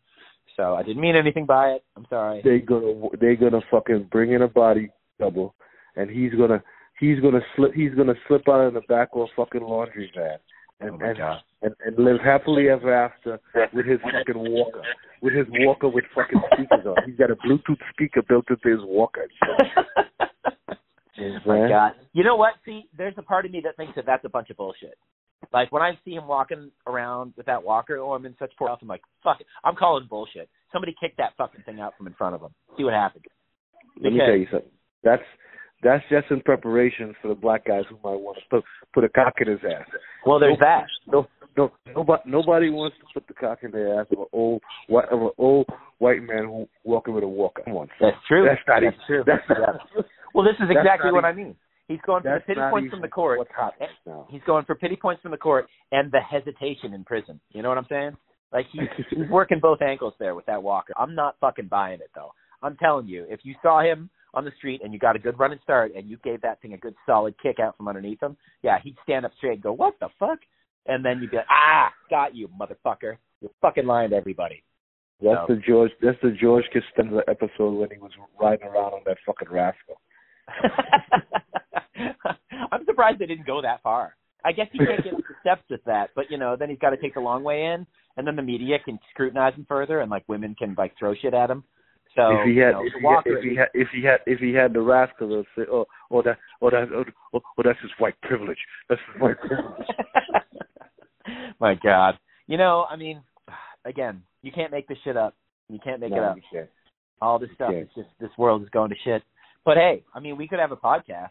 So I didn't mean anything by it. I'm sorry. They gonna they gonna fucking bring in a body double, and he's gonna he's gonna slip he's gonna slip out in the back of a fucking laundry van, and Oh and, and and live happily ever after with his fucking walker, with his walker with fucking speakers on. He's got a Bluetooth speaker built into his walker. You know what my? God. You know what? See, there's a part of me that thinks that that's a bunch of bullshit. Like when I see him walking around with that walker, oh, I'm in such poor health. I'm like, fuck it. I'm calling bullshit. Somebody kick that fucking thing out from in front of him. See what happens. Let me tell you something. That's that's just in preparation for the black guys who might want to put put a cock in his ass. Well, there's that. No, no, nobody, nobody wants to put the cock in their ass of an old, white, of an old white man who walking with a walker. Come on. That's true. That's not That's even, true. That's Yeah. Well, this is exactly not what I mean. He's going for the pity points from the court. What's hot now? He's going for pity points from the court and the hesitation in prison. You know what I'm saying? Like he's, he's working both ankles there with that walker. I'm not fucking buying it though. I'm telling you, if you saw him on the street and you got a good running start and you gave that thing a good solid kick out from underneath him, yeah, he'd stand up straight and go, "What the fuck?" And then you'd be like, "Ah, got you, motherfucker! You're fucking lying to everybody." That's No. the George. That's the George Costanza episode when he was riding around on that fucking rascal. I'm surprised they didn't go that far. I guess he can't get up the steps with that, but you know, then he's got to take the long way in, and then the media can scrutinize him further, and like women can like throw shit at him. So if he you had, know, if, he had if he had, if he had, if he had the rascal to say, oh, uh, oh, that, oh, that, oh, oh, oh, that's his white privilege. That's his white privilege. My God, you know, I mean, again, you can't make this shit up. You can't make it up. you. All this stuff is just this world is going to shit. But hey, I mean, we could have a podcast.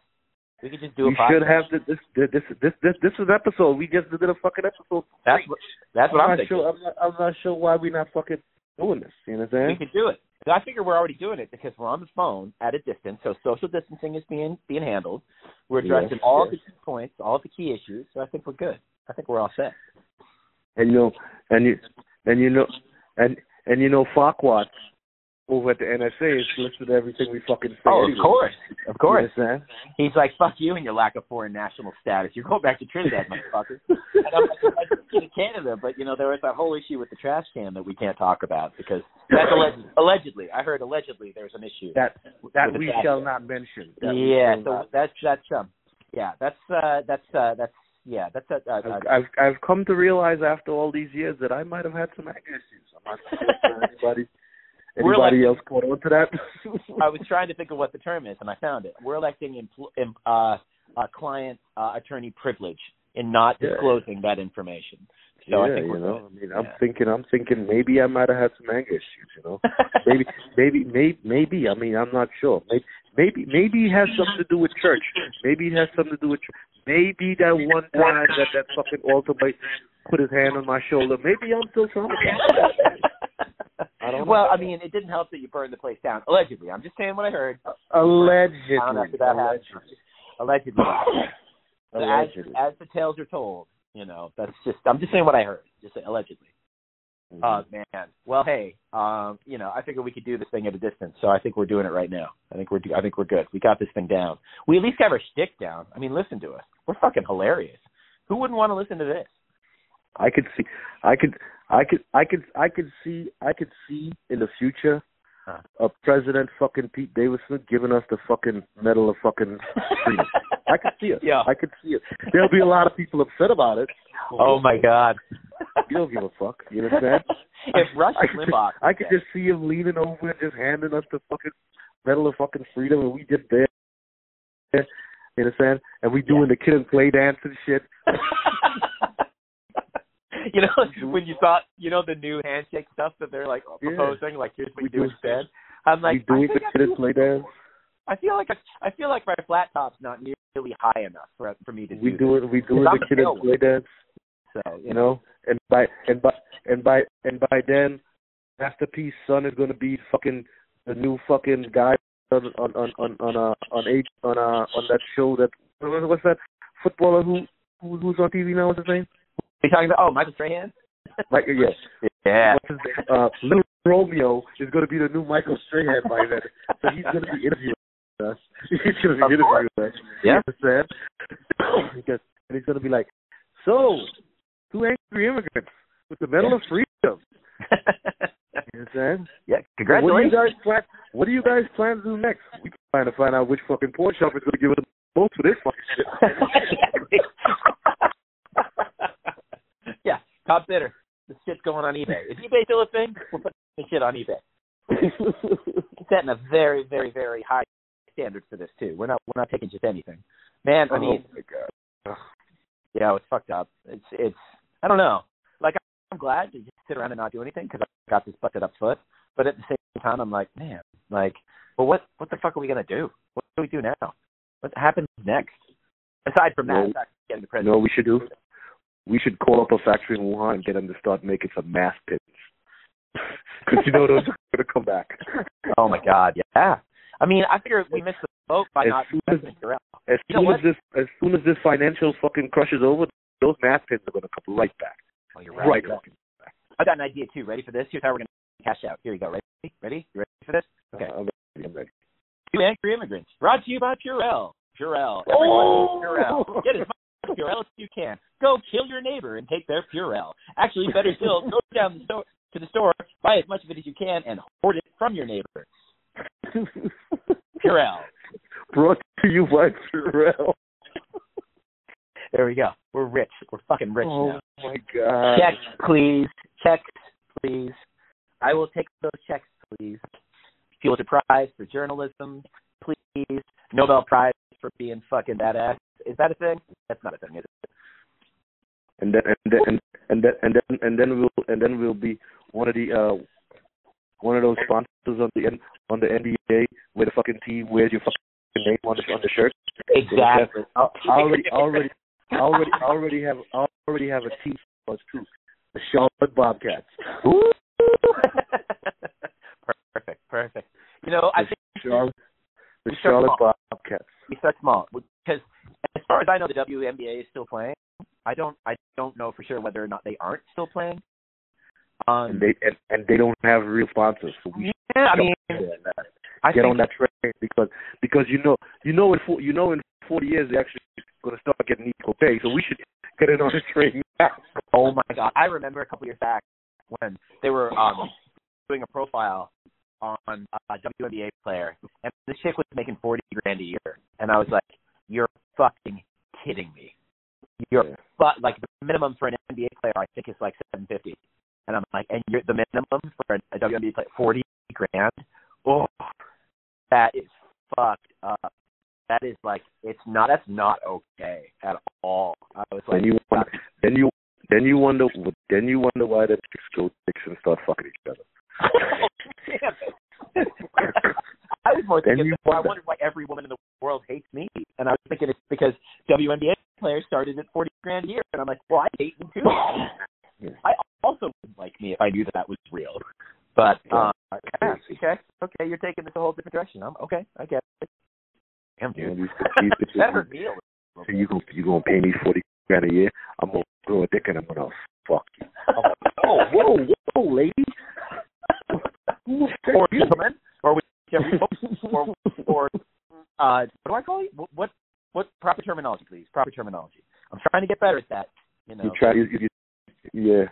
We could just do a we podcast. should have the, this, this, this, this, this episode. We just did a fucking episode. That's what that's what I'm, I'm not thinking. sure. I'm not, I'm not sure why we're not fucking doing this. You know what I'm saying? We could do it. I figure we're already doing it because we're on the phone at a distance, so social distancing is being being handled. We're addressing Yes, all yes. the key points, all the key issues. So I think we're good. I think we're all set. And you know, and you, and you know, and and you know, Farquaad over at the NSA listening to everything we fucking say. Oh, anyway. of course, of course. You? He's like, "Fuck you and your lack of foreign national status. You're going back to Trinidad, motherfucker." and I'm like, "I'd like to Canada, but you know there was that whole issue with the trash can that we can't talk about because that's alleged, allegedly. I heard allegedly there's an issue. That that we shall that- not mention. Yeah, so not. that's that's um, yeah, that's uh, that's uh, that's yeah, that's uh, uh, I've, I've I've come to realize after all these years that I might have had some anger issues. I'm not sure anybody anybody like- else caught on to that. I was trying to think of what the term is, and I found it. We're electing em- uh, uh, client uh, attorney privilege in not Yeah. disclosing that information. So yeah, I think you know. good. I mean, I'm thinking, I'm thinking maybe I might have had some anger issues. You know, maybe, maybe, maybe, maybe. I mean, I'm not sure. Maybe, maybe, maybe it has something to do with church. Maybe it has something to do with. Church. Maybe that one time that that fucking altar boy put his hand on my shoulder. Maybe I'm still traumatized. I don't well, I mean, it didn't help that you burned the place down. Allegedly, I'm just saying what I heard. Allegedly. Found after that happened. Allegedly, as, Allegedly. as the tales are told, you know, that's just. I'm just saying what I heard. Just allegedly. Mm-hmm. Uh, man. Well, hey, um, you know, I figured we could do this thing at a distance, so I think we're doing it right now. I think we're, do- I think we're good. We got this thing down. We at least got our shtick down. I mean, listen to us. We're fucking hilarious. Who wouldn't want to listen to this? I could see, I could, I could, I could, I could see, I could see in the future Huh. a President fucking Pete Davidson giving us the fucking Medal of fucking Freedom. I could see it. Yeah. I could see it. There'll be a lot of people upset about it. Oh my God! You don't give a fuck. You understand? if Rush I Limbaugh, I could just see him leaning over and just handing us the fucking Medal of fucking Freedom, and we just there. You understand? And we doing the kid and play dance and shit. you know, when you saw, you know, the new handshake stuff that they're like Yeah. proposing, like here's what We you do do. instead. I'm like, we doing I the think I, play dance. I feel like I I feel like my flat top's not nearly high enough for for me to do that. We do. it. we do I'm the kid and play dance. so You know, and by and by and by and by then, Master P's son is gonna be fucking the new fucking guy on on on on on uh, on H on uh on that show that what- what's that footballer who who who's on TV now? What's his name? You talking about? Oh, Michael Strahan. Like yes, Yeah. Uh, Little Romeo is gonna be the new Michael Strahan by then, so he's gonna be interviewing us. He's gonna be interviewing us. Yeah. You understand? because and he's gonna be like, so two angry immigrants with the Medal of Freedom. You understand? yeah. What do you Congratulations. guys plan? What do you guys plan to do next? We trying to find out which fucking pawn shop is gonna give us both for this fucking shit. yeah. Top bidder. This shit's going on eBay. Is eBay still a thing? We're putting this shit on eBay. Setting a very, very, very high standard for this too. We're not we're not taking just anything. Man, I mean, oh my god. yeah, it's fucked up. It's it's I don't know. Like I'm glad to just sit around and not do anything because I got this busted up foot. But at the same time, I'm like, man, like, well, what what the fuck are we gonna do? What do we do now? What happens next? Aside from that, No. aside from getting the president. know we should do? We should call up a factory in Wuhan and get them to start making some mass pins. Because you know those are gonna come back. Oh my god, yeah. I mean, I figure we missed the boat by As not soon as-. As You know soon as this as soon as this financial fucking crush is over, those mass pins are gonna come right back. Oh, you're Right. right. I got an idea too. Ready for this? Here's how we're gonna cash out. Here you go. Ready? Ready? You ready for this? Uh, okay. I'm ready. I'm ready. Two angry immigrants. Brought to you by Purell. Purell. Everyone Oh! Purell. Get as Purell as you can. Go kill your neighbor and take their Purell. Actually, better still, go down the store to the store, buy as much of it as you can, and hoard it from your neighbor. Purell. Brought to you by Purell. There we go. We're rich. We're fucking rich Oh now. my god. Checks, please. Checks, please. I will take those checks, please. Pulitzer Prize for journalism, please. Nobel Prize for being fucking badass. Is that a thing? That's not a thing, is it? And then and then and then and then and then we'll and then we'll be one of the uh one of those sponsors on the N- on the NBA where the fucking team wears your fucking name on the on the shirt. Exactly. I already already already already have already have a team sponsor too. The Charlotte Bobcats. Ooh. perfect, perfect. You know, I The think Charlotte, the Charlotte. Bobcats. we start small because, far as I know, the WNBA is still playing. I don't, I don't know for sure whether or not they aren't still playing. Um, And they and, and they don't have real sponsors. So we yeah, I mean, I get on that train because because you know you know in four, you know in forty years they're actually going to start getting equal pay. So we should get in on the train now. Oh my god! I remember a couple years back when they were um doing a profile on a WNBA player, and this chick was making forty grand a year, and I was like, "You're fucking kidding me! You're Yeah. but like the minimum for an NBA player, I think is like seven fifty, and I'm like, and you're the minimum for a WNBA player forty grand? Oh, that is fucked up. That is like it's not. That's not okay at all. I was like, Then you wonder, then you then you wonder then you wonder why the chicks go dicks and start fucking each other. I was more thinking, you I wonder- wondered why every woman in the world hates me, and I was thinking it's because WNBA players started at forty grand a year, and I'm like, well, I hate them too. Yeah. I also would like me if I knew that that was real. But uh, yeah, okay, okay, you're taking this a whole different direction. I'm okay. I get it. Damn, You dude. these, these bitches, that hurt me a little. so you gonna you gonna pay me forty grand a year? I'm gonna throw a dick and I'm gonna fuck you. Oh, whoa, whoa, lady. Or you? gentlemen, or whichever, or or uh, what do I call you? What, what what proper terminology, please? Proper terminology. I'm trying to get better at that. You know, You try, you, you, yeah,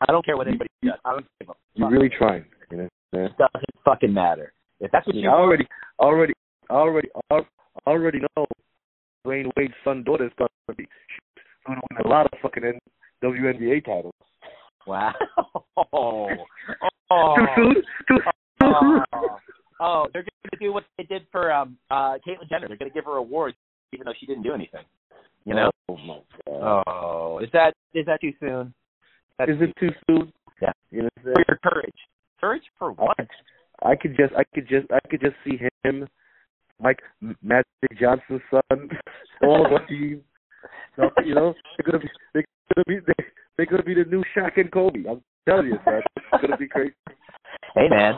I don't care what anybody does. I don't give a fuck. you fuck. really trying. You know, yeah. It doesn't fucking matter. If that's what I you already, already, already, already know Dwyane Wade's son daughter is going to be she's to win a lot of fucking WNBA titles. wow. Oh. Oh. Too soon? Too soon? Oh. Oh, they're going to do what they did for um uh Caitlyn Jenner. They're going to give her awards even though she didn't do anything. You know? Oh my god. Oh, is that is that too soon? That's Is it too soon? Yeah. You know for your courage. Courage for what? I could just, I could just, I could just see him, Mike M- Magic Johnson's son, all of our team. So, you know, they're gonna be, they're gonna be, they, they're gonna be the new Shaq and Kobe. I'm telling you, man, it's gonna be crazy. Hey man,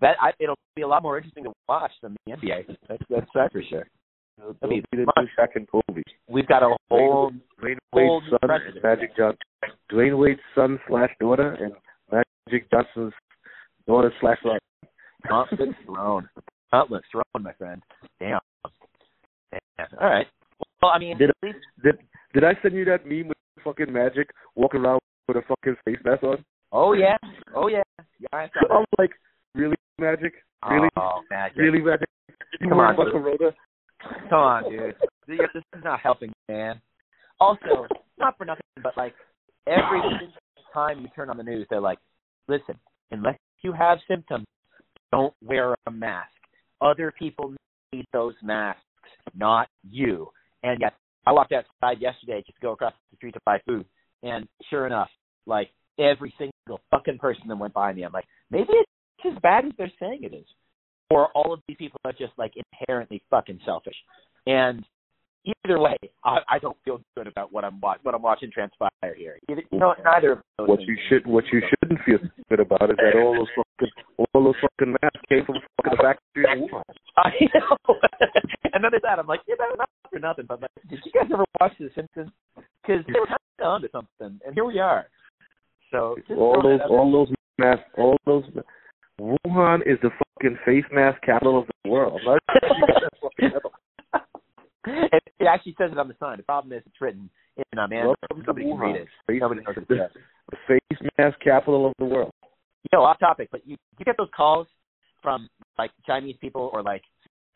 that I, it'll be a lot more interesting to watch than the NBA. That's that's that for sure. It'll I mean, be the new Kobe. We've got a whole Dwyane Wade's son and Magic Johnson. Dwyane Wade's son slash daughter and Magic Johnson's daughter slash son. gauntlet thrown. Gauntlet thrown, my friend. Damn. Damn. All right. Well, I mean, Did- least Did did I send you that meme with fucking Magic walking around with a fucking face mask on? Oh yeah. Oh yeah. Yeah, I saw. I'm like, really, Magic? Really, Oh, magic. really, Magic? You Come on. Come on, dude. This is not helping, man. Also, not for nothing, but like every single time you turn on the news, they're like, "Listen, unless you have symptoms, don't wear a mask. Other people need those masks, not you." And yet, I walked outside yesterday just to go across the street to buy food, and sure enough, like every single fucking person that went by me, I'm like, maybe it's as bad as they're saying it is or all of these people are just like inherently fucking selfish. And either way, I, I don't feel good about what I'm wa- what I'm watching transpire here. Either, you know, neither of those. What you should, what you shouldn't feel good about is that all those fucking, all those fucking masks came from fucking factory in Wuhan. I know. and then that. I'm like, yeah, that's not for nothing. But like, did you guys ever watch The Simpsons? Because they were kind of onto something, and here we are. So All those, all those masks, all those. Wuhan is the fucking face mask capital of the world. It, it actually says it on the sign. The problem is it's written in um, Mandarin. Nobody can read it. Face, Nobody knows what it the face mask capital of the world. you know, off topic, but you you get those calls from like Chinese people or like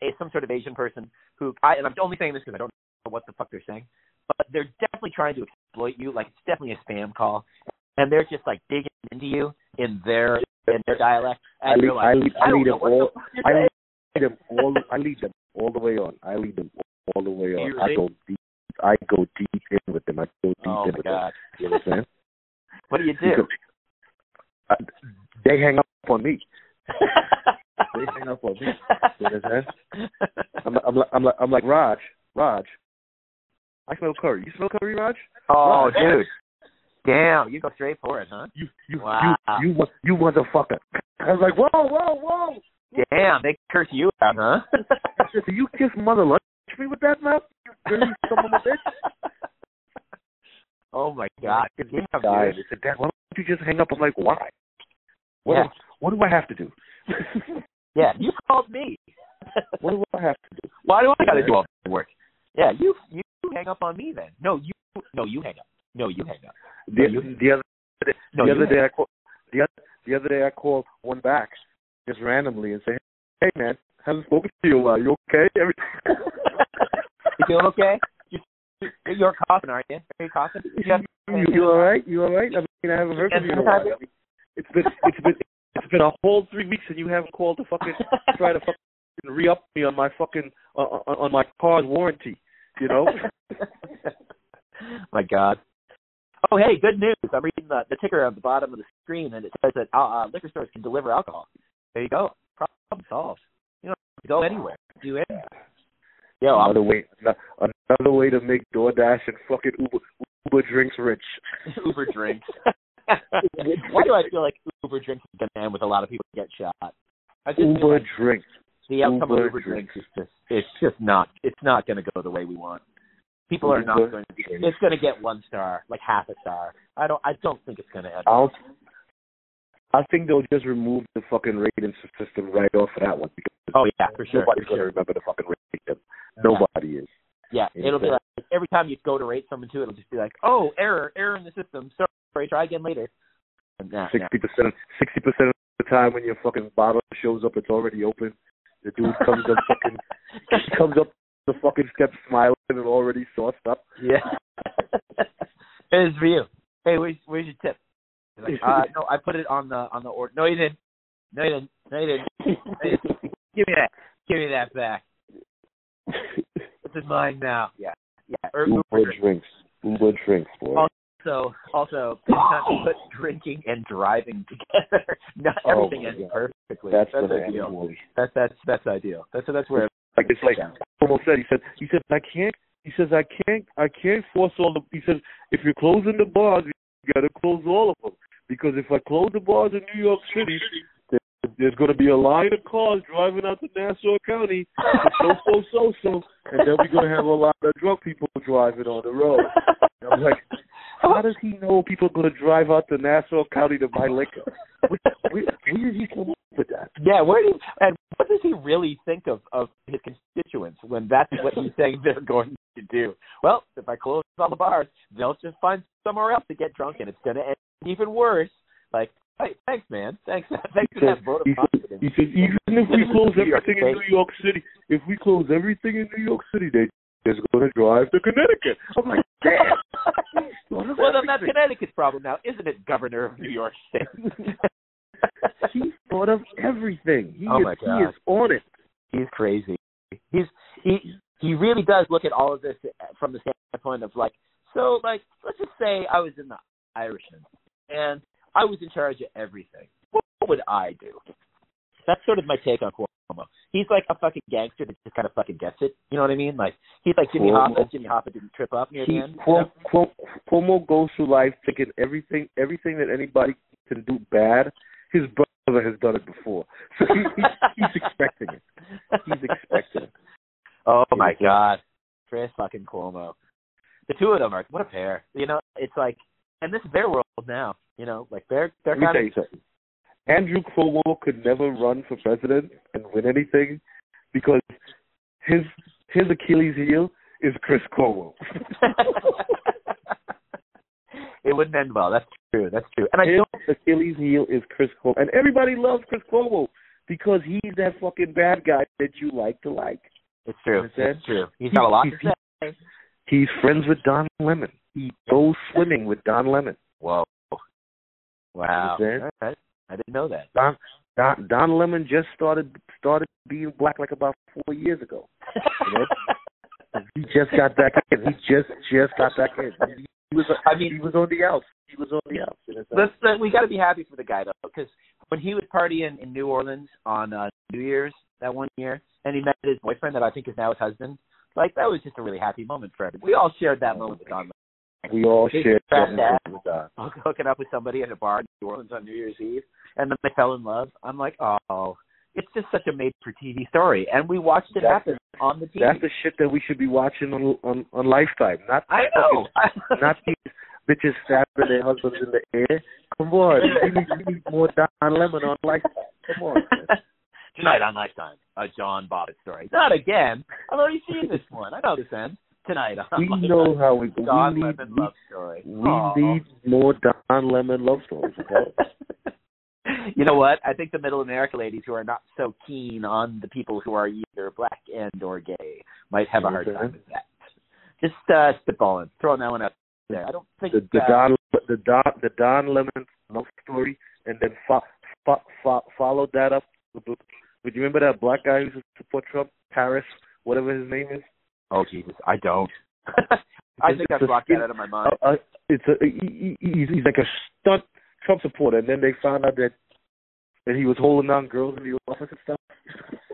a, some sort of Asian person who I and I'm only saying this because I don't know what the fuck they're saying, but they're definitely trying to exploit you. Like it's definitely a spam call, and they're just like digging into you in their in their dialect, I and lead, you're like, I lead, I don't lead them all. the I lead them all. I lead them all the way on. I lead them all the way on. you I go deep. I go deep in with them. I go deep Oh in with god, them. You understand? what do you do? Uh, they hang up on me. They hang up on me. You understand? I'm, I'm, like- I'm like, I'm like Raj. Raj. I smell curry. You smell curry, Raj? oh, Raj. dude, damn, you go straight for it, huh? You, you, Wow. you, you, mo- you motherfucker. I was like, whoa, whoa, whoa. Damn, they curse you out, huh? Do you kiss mother lunch me with that mouth? You dirty son of a bitch. oh my god, damn, Died. dude. He said, Dad, why don't you just hang up? I'm like, why? What, Yeah. do, what do I have to do? Yeah, you called me. what do I have to do? Why do I got to do all the work? Yeah, you you hang up on me then. No, you no you hang up. No, you hang up. The, you- the other No, the other day I called the other the other day I called one back just randomly and say, Hey man, haven't spoken to you in a while. You okay? Every- You feeling okay? You, you're coughing, aren't you? Are you coughing? You you, you all right? You all right? I mean, I haven't heard from you in a while. I mean, it's been it's been it's been a whole three weeks and you haven't called to fucking try to fucking re up me on my fucking uh, on, on my car's warranty. You know? My God. Oh, hey, good news. I'm reading the, the ticker at the bottom of the screen, and it says that uh, uh, liquor stores can deliver alcohol. There you go. Problem solved. You don't have to go anywhere. Do it. Yo, I'm another way another way to make DoorDash and fucking Uber Uber drinks rich. Uber drinks. Why do I feel like Uber drinks is to end with a lot of people get shot? I just Uber like drinks. the outcome Uber of Uber drinks is just it's just not it's not going to go the way we want. People are not going to. Be, it's going to get one star, like half a star. I don't. I don't think it's going to end. I'll, I think they'll just remove the fucking rating system right off of that one because Oh yeah, for sure. nobody's for gonna remember the fucking rating system. Nobody is. Yeah, it'll be like every time you go to rate someone too, it'll just be like, oh, error, error in the system. Sorry, try again later. And nah, nah. Sixty percent sixty percent of the time when your fucking bottle shows up it's already open. The dude comes up fucking comes up the fucking steps smiling and already sauced up. Yeah. it is for you. Hey, where's where's your tip? He's like, uh, no, I put it on the on the order. No, you didn't. No, you didn't. No, you didn't. No, you didn't. Give me that. Give me that back. This is mine now. Yeah. Yeah. Or, Uber Uber. drinks. Uber drinks, boy. Oh, also, also, you put drinking and driving together. Not Oh, everything my ends God. perfectly. That's that's the ideal. That's that's that's ideal. That's that's where. like it's like Cuomo said. He said he said I can't. He says I can't. I can't force all the. He says if you're closing the bars, you got to close all of them because if I close the bars in New York City, there's going to be a line of cars driving out to Nassau County, so so so so, and then we're going to have a lot of drunk people driving on the road. And I'm like, how does he know people are going to drive out to Nassau County to buy liquor? Where, where, where did he come with uh, that? Yeah, where do you, and what does he really think of of his constituents when that's what he's saying they're going to do? Well, if I close all the bars, they'll just find somewhere else to get drunk, and it's going to end even worse. Like, hey, thanks, man. Thanks, thanks for that vote of confidence. he says even if we close everything in New York City, if we close everything in New York City, they just going to drive to Connecticut. I'm like, damn. well, then that's Connecticut's problem now, isn't it, Governor of New York State? He thought of everything. He Oh, is, he is on it. he's crazy. He's he he really does look at all of this from the standpoint of like, so like, let's just say I was in the Irishman and I was in charge of everything. What would I do? That's sort of my take on Cuomo. He's like a fucking gangster that just kind of fucking gets it. You know what I mean? Like he's like Jimmy Cuomo. Hoffa. Jimmy Hoffa didn't trip up near He, the end. Cuomo, Cuomo, Cuomo goes through life thinking everything, everything that anybody can do bad. His brother has done it before, so he, he, he's expecting it. He's expecting it. Oh You my know? god, Chris fucking Cuomo. The two of them are what a pair. You know, it's like, and this is their world now. You know, like they're they're Let kind something. Andrew Cuomo could never run for president and win anything because his his Achilles heel is Chris Cuomo. it wouldn't end well. That's true. That's true. And I his don't. Achilles heel is Chris Cuomo, and everybody loves Chris Cuomo because he's that fucking bad guy that you like to like. It's true. Understand? It's true. He's got a lot to He's- say. He's friends with Don Lemon. He goes swimming with Don Lemon. Whoa. Wow. Understand? All right. I didn't know that. Don Don, Don Lemon just started started being black like about four years ago. know? He just got back in. He just just got back in. He, he was I mean- he was on the outs. He was on the outs. Let's, uh, we got to be happy for the guy though, because when he was partying in New Orleans on uh, New Year's that one year, and he met his boyfriend that I think is now his husband, like that was just a really happy moment for everybody. We all shared that moment with Don. we all shared that moment with Don. Hooking up with somebody at a bar in New Orleans on New Year's Eve, and then they fell in love. I'm like, oh, it's just such a made-for-TV story, and we watched it That's- happen on the TV. That's the shit that we should be watching on on, on Lifetime. Not I know. fucking- not these bitches stabbing their husbands in the air. Come on, we need, we need more Don Lemon on Lifetime. Come on. man. Tonight on Lifetime, a John Bobbitt story. Not again. I've already seen this one. I know this ends. Tonight on We Lifetime, know how we we Don need Lemon we, love story. we Aw. need more Don Lemon love stories. Okay? you know what? I think the middle America ladies who are not so keen on the people who are either black and or gay might have a hard Okay. time with that. Just uh spitballing, throwing that one out there. I don't think the, the uh, Don the Don the Don Lemon love story, and then fo- fo- fo- followed that up. With, with you remember that black guy who used to support Trump, Paris, whatever his name is? Oh Jesus, I don't. I think I blocked that out of my mind. Uh, uh, it's a he, he- he's, he's like a stunt Trump supporter, and then they found out that that he was holding down girls in the office and stuff.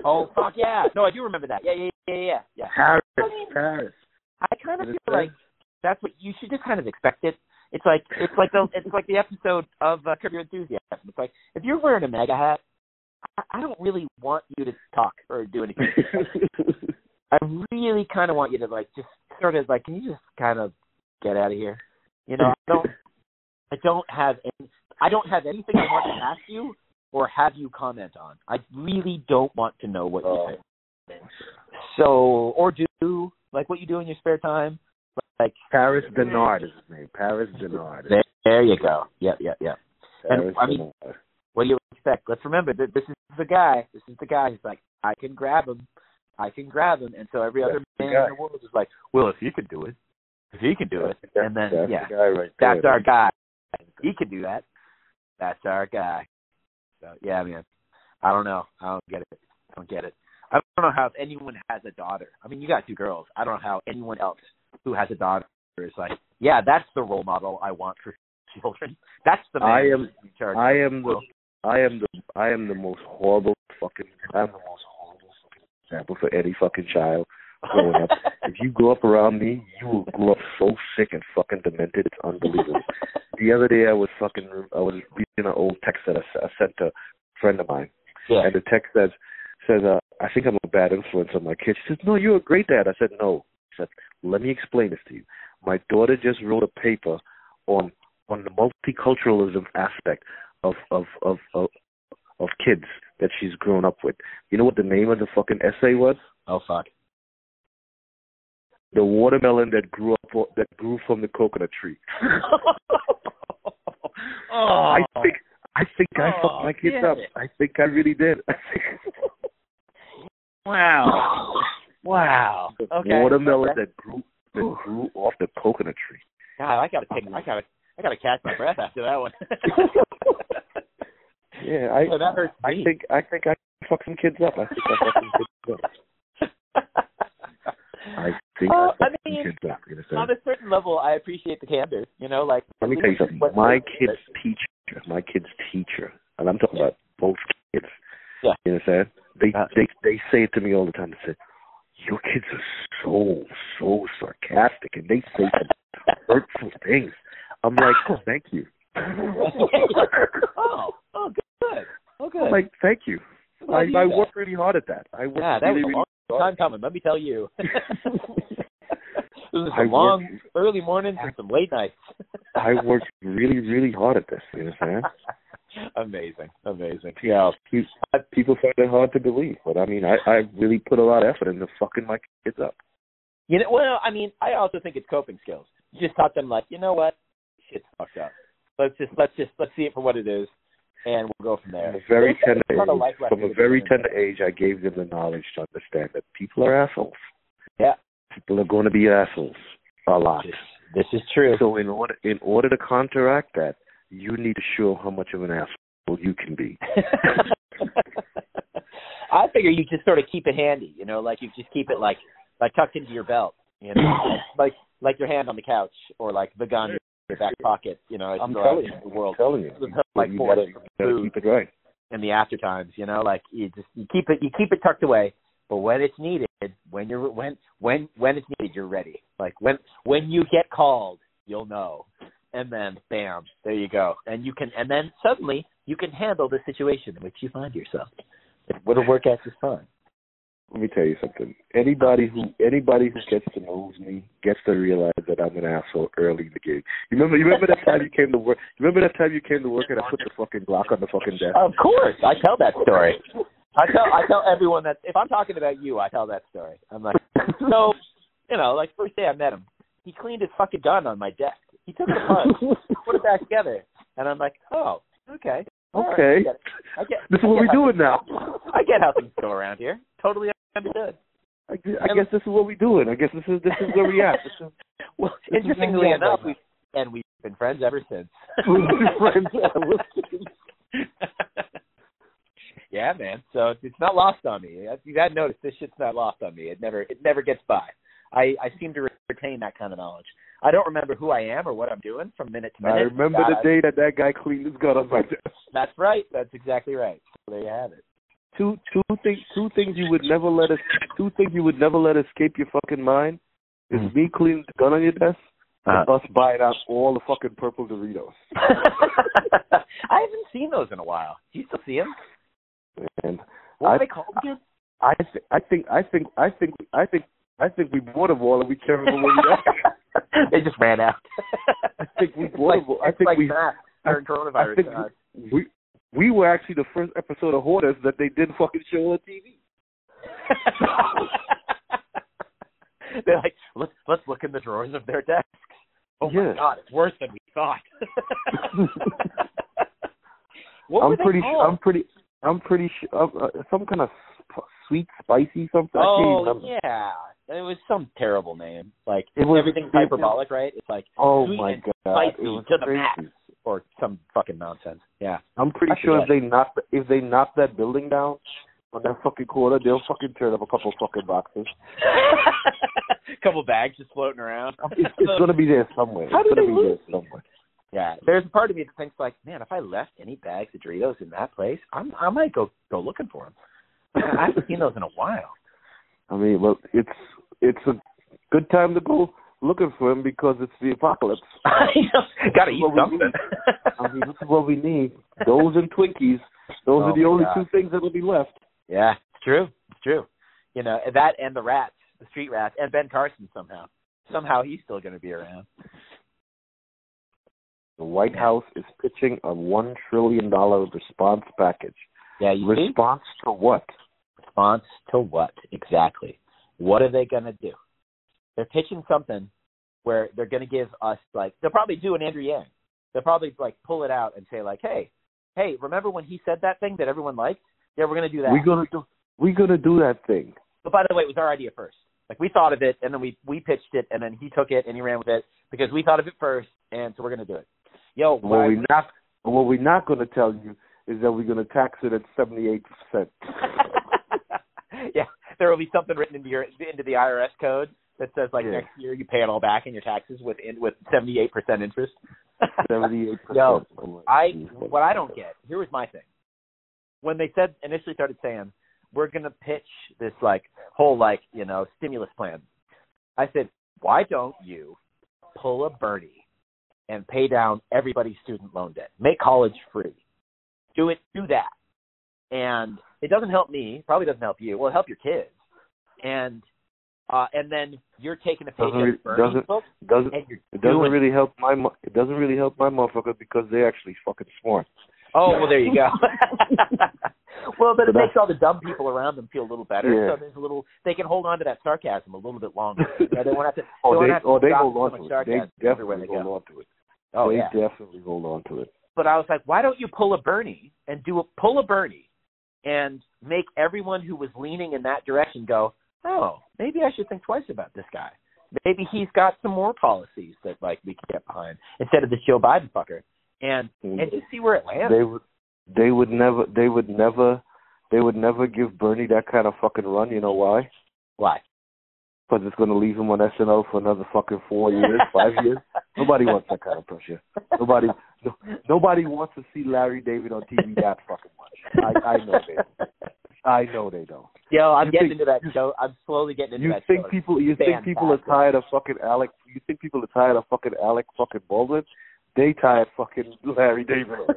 Oh fuck yeah! No, I do remember that. Yeah, yeah, yeah, yeah, yeah. Paris, Paris. I kind of feel fair? like that's what you should just kind of expect it. It's like it's like the it's like the episode of uh, Curb Your Enthusiasm. It's like if you're wearing a MAGA hat, I, I don't really want you to talk or do anything. I really kind of want you to like just sort of like, can you just kind of get out of here? You know, I don't, I don't have any, I don't have anything I want to ask you or have you comment on. I really don't want to know what you Oh. say. So, or do like what you do in your spare time. Like Paris Dennard is his name. Paris Dennard. there, there you go. Yep, yep, yep. And, I mean, Dennard. What do you expect? Let's remember that this is the guy. This is the guy who's like, I can grab him. I can grab him. And so every other That's the man guy. in the world is like, well, if he can do it, if he can do it, and then that's yeah, the right that's our guy. He could do that. That's our guy. So yeah, man. I don't know. I don't get it. I don't get it. I don't know how if anyone has a daughter. I mean, you got two girls. I don't know how anyone else who has a daughter is like, yeah, that's the role model I want for children. That's the man I am I am the. I am the I am the most horrible fucking I'm the most horrible fucking example for any fucking child growing up. if you grow up around me, you will grow up so sick and fucking demented. It's unbelievable. the other day, I was fucking I was reading an old text that I, I sent to a friend of mine, yeah. and the text says says uh, I think I'm a bad influence on my kids. She says, No, you're a great dad. I said, No. She said, Let me explain this to you. My daughter just wrote a paper on on the multiculturalism aspect of of of of, of kids that she's grown up with. You know what the name of the fucking essay was? oh fuck. The watermelon that grew up that grew from the coconut tree. oh, I think I think I Oh, fucked my kids up. I think I really did. I think wow, wow. the Okay. watermelon Okay. that grew that grew off the coconut tree. God, I gotta take. I gotta. I gotta catch my breath after that one. Yeah, I Yeah, that hurts I me. think I think I fucked some kids up. I think I fucked some kids up. I think Oh, I I mean, kids up. You On a certain level, I appreciate the candor. You know, like Let me tell you something. My kid's teacher, my kid's teacher, and I'm talking about both kids. Yeah. You understand? They Uh, they they they say it to me all the time. They say, "Your kids are so so sarcastic, and they say some hurtful things." I'm like, "Thank you." oh, oh, good. Oh, good. I'm like, "Thank you." I I work really hard at that. I work yeah, that really really hard. Time coming. Let me tell you. it was I some long, early mornings and some late nights. I work really really hard at this. You understand? amazing, amazing. Yeah, pe- people find it hard to believe, but I mean, I I really put a lot of effort into fucking my kids up. You know, well, I mean, I also think it's coping skills. You just taught them like, you know what, shit's fucked up. Let's just let's just let's see it for what it is, and we'll go from there. From a very tender a lot of life age, from a very tender age, I gave them the knowledge to understand that people are assholes. Yeah, People are going to be assholes a lot. this, is true. So in order in order to counteract that, you need to show how much of an asshole you can be. I figure you just sort of keep it handy, you know, like you just keep it like like tucked into your belt, you know, like like your hand on the couch or like the gun your back pocket, you know, as I'm you telling you, the world I'm telling you, like you gotta, for you gotta food. keep it right. in the after times, you know, like you just you keep it you keep it tucked away, but when it's needed, when you're when when when it's needed, you're ready. Like when when you get called, you'll know. And then bam, there you go. And you can and then suddenly you can handle the situation in which you find yourself. It'll work out just fine. Let me tell you something. Anybody who anybody who gets to know me gets to realize that I'm an asshole early in the game. You remember? You remember that time you came to work? You remember that time you came to work and I put the fucking Glock on the fucking desk? Of course, I tell that story. I tell I tell everyone that if I'm talking about you, I tell that story. I'm like, so, you know, like first day I met him, he cleaned his fucking gun on my desk. He took it apart, put it back together, and I'm like, oh, okay, all right, Okay. I get. I get This is what we're doing now. I get how things go around here. Totally understood. I, I guess this is what we're doing. I guess this is this is where we at. This is Well, This interestingly we enough, we and we've been friends ever since. We've been friends ever yeah, man. So it's not lost on me. You hadn't noticed, this shit's not lost on me. It never, it never gets by. I, I seem to retain that kind of knowledge. I don't remember who I am or what I'm doing from minute to minute. I remember God, the uh, day that that guy cleaned his gun on my desk. That's right. That's exactly right. So there you have it. Two two things two things you would never let us two things you would never let escape your fucking mind is Mhm. me cleaning the gun on your desk and Uh-huh. us buying out all the fucking purple Doritos. I haven't seen those in a while. Do you still see them? And What I- they called again? I th- I think I think I think I think I think we bought them all and we carried them away. they just ran out. I think we bought them all. I think like we that I- coronavirus I think we we were actually the first episode of Hoarders that they didn't fucking show on TV. They're like, let's let's look in the drawers of their desks. Oh Yeah. my god, it's worse than we thought. what were I'm pretty. I'm pretty. I'm pretty sure uh, some kind of sweet, spicy something. Oh remember. yeah, it was some terrible name. Like It was- everything's it- hyperbolic, right? It's like Oh Sweet my and god, spicy it was to the max. Or some fucking nonsense. Yeah. I'm pretty I sure if they knock if they knock that building down, on that fucking corner, they'll fucking turn up a couple fucking boxes. a couple bags just floating around. It's, it's gonna be there somewhere. How it's gonna be lose? there somewhere. Yeah, there's a part of me that thinks like, man, if I left any bags of Doritos in that place, I'm I might go go looking for them. I haven't seen those in a while. I mean, well, it's it's a good time to go looking for him because it's the apocalypse. Got to eat something. I mean, this is what we need. Those and Twinkies. Those Oh are the only God. two things that will be left. yeah, it's true. It's true. You know that and the rats, the street rats, and Ben Carson somehow. Somehow he's still going to be around. The White House is pitching a one trillion dollar response package. Yeah, you see? Response to what? Response to what exactly? What are they going to do? They're pitching something where they're going to give us like they'll probably do an Andrew Yang. They'll probably like pull it out and say like, hey, hey, remember when he said that thing that everyone liked? Yeah, we're going to do that. We're gonna do. We're gonna do that thing. But by the way, it was our idea first. Like we thought of it, and then we we pitched it, and then he took it and he ran with it because we thought of it first, and so we're gonna do it. Yo, What why- we're not. What we're not gonna tell you is that we're gonna tax it at seventy eight percent. yeah, there will be something written into your into the IRS code that says like Yeah. next year you pay it all back in your taxes with in, with seventy eight percent interest. Seventy eight percent. I what I don't get here was my thing. When they said initially started saying we're gonna pitch this like whole like you know stimulus plan, I said why don't you pull a Bernie and pay down everybody's student loan debt, make college free, do it, do that, and it doesn't help me, probably doesn't help you. Well, it help your kids, and uh and then you're taking a Doesn't re- doesn't- book, doesn't you're it doesn't really help my it doesn't really help my motherfucker because they're actually fucking smart. Oh well, there you go. well, but it makes all the dumb people around them feel a little better. Yeah. So there's a little they can hold on to that sarcasm a little bit longer. You know, they won't have to. oh, won't they have to oh they hold on to it. They definitely they hold on to it. Oh they yeah. definitely hold on to it. But I was like, why don't you pull a Bernie and do a pull a Bernie and make everyone who was leaning in that direction go, oh, maybe I should think twice about this guy. Maybe he's got some more policies that like we can get behind instead of this Joe Biden fucker, and mm. and just see where it lands. They would they would never they would never they would never give Bernie that kind of fucking run. You know why? Why? Because it's going to leave him on SNL for another fucking four years, five years. Nobody wants that kind of pressure. Nobody, no, nobody wants to see Larry David on TV that fucking much. I, I know they. I know they don't. Yo, I'm You getting think- into that show. I'm slowly getting into You that think show. people? You think people are tired of fucking Alec? You think people are tired of fucking Alec fucking Baldwin? They tired fucking Larry David.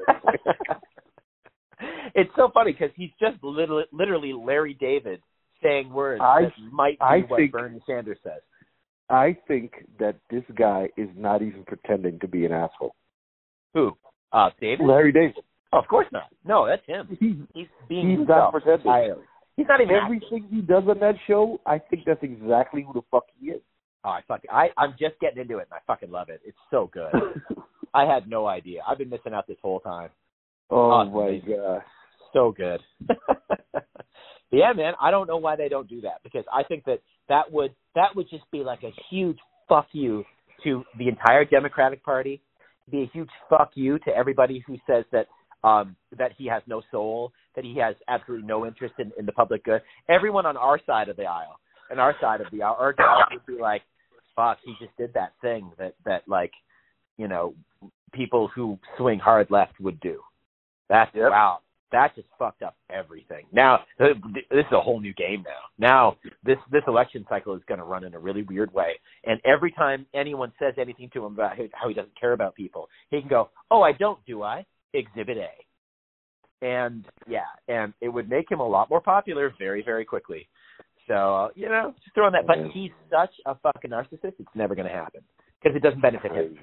it's so funny because he's just literally, literally Larry David saying words I- that might be I what think- Bernie Sanders says. I think that this guy is not even pretending to be an asshole. Who? Uh, David? Larry David. Oh, of course not. No, that's him. He, He's being he's himself entirely. He's not even. Everything he does on that show, I think that's exactly who the fuck he is. Oh, I fucking. I I'm just getting into it, and I fucking love it. It's so good. I had no idea. I've been missing out this whole time. oh Oh, my god. so good. Yeah, man, I don't know why they don't do that because I think that that would that would just be like a huge fuck you to the entire Democratic Party, be a huge fuck you to everybody who says that um that he has no soul, that he has absolutely no interest in, in the public good. Everyone on our side of the aisle, on our side of the aisle, our would be like, fuck, he just did that thing that that like, you know, people who swing hard left would do. That's Yep. wow. That just fucked up everything. Now th- this is a whole new game now. Now this this election cycle is going to run in a really weird way. And every time anyone says anything to him about how he doesn't care about people, he can go, "Oh, I don't, do I?" Exhibit A. And yeah, and it would make him a lot more popular very very quickly. So you know, just throwing that. But he's such a fucking narcissist. It's never going to happen because it doesn't benefit him.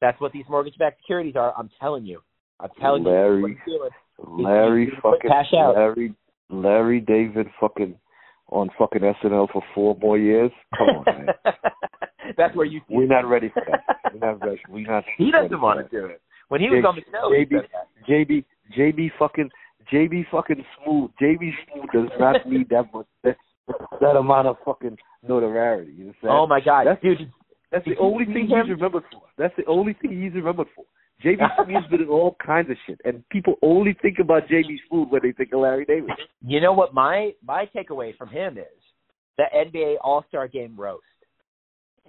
That's what these mortgage-backed securities are. I'm telling you. I'm telling Larry- you. What he's doing. Larry put fucking cash out. Larry Larry David fucking on fucking SNL for four more years. Come on, man. That's where you. We're not ready for that. We're not ready. We're not. He doesn't want to do it. When he was J- on the show, JB. JB JB fucking JB fucking Smoot. JB Smoot does not need that much that, that amount of fucking notoriety. You know what I'm saying? Oh my god, That's- dude! That's the only thing him? he's remembered for. That's the only thing he's remembered for. JB Smoot's been in all kinds of shit, and people only think about JB Smoot when they think of Larry David. You know what my my takeaway from him is the NBA All Star Game roast.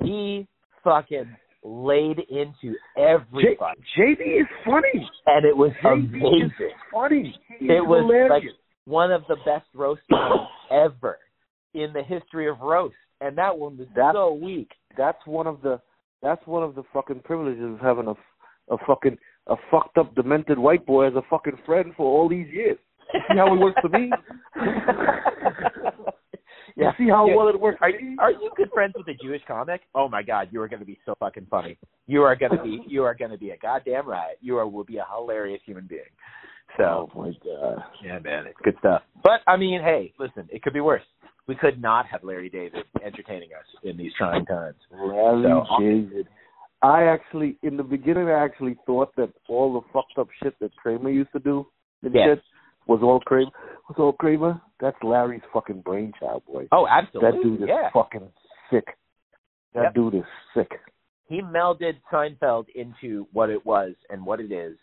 He fucking laid into J- everybody, JB is funny. and it was JB is amazing. funny. He's It was hilarious. like one of the best roasts ever in the history of roast, and that one was That- so weak. that's one of the that's one of the fucking privileges of having a a fucking a fucked up demented white boy as a fucking friend for all these years. You see how it works for me? You yeah. see how Yeah. well it works Are, are you good friends with a Jewish comic? Oh my God, you are going to be so fucking funny. You are going to be you are going to be a goddamn riot. You are will be a hilarious human being. So oh my god. yeah, man, it's good stuff. But I mean, hey, listen, it could be worse. We could not have Larry David entertaining us in these trying times. Larry So- uh, David. I actually, in the beginning, I actually thought that all the fucked up shit that Kramer used to do and Yeah. shit was all Kramer. Was all Kramer? That's Larry's fucking brainchild, boy. Oh, absolutely. that dude is yeah. fucking sick. That Yep. dude is sick. he melded Seinfeld into what it was and what it is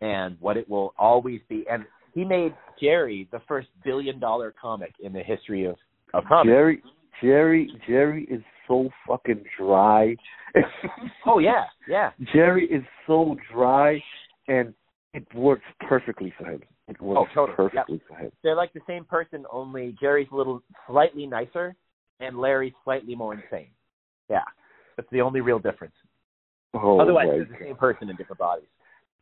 and what it will always be. And he made Jerry the first billion dollar comic in the history of, of comedy. Jerry, Jerry, Jerry is so fucking dry. Oh yeah, yeah. Jerry is so dry, and it works perfectly for him. It works Oh, totally. perfectly for him. They're like the same person, only Jerry's a little slightly nicer and Larry's slightly more insane. Yeah. That's the only real difference. Oh Otherwise they're the God. same person in different bodies.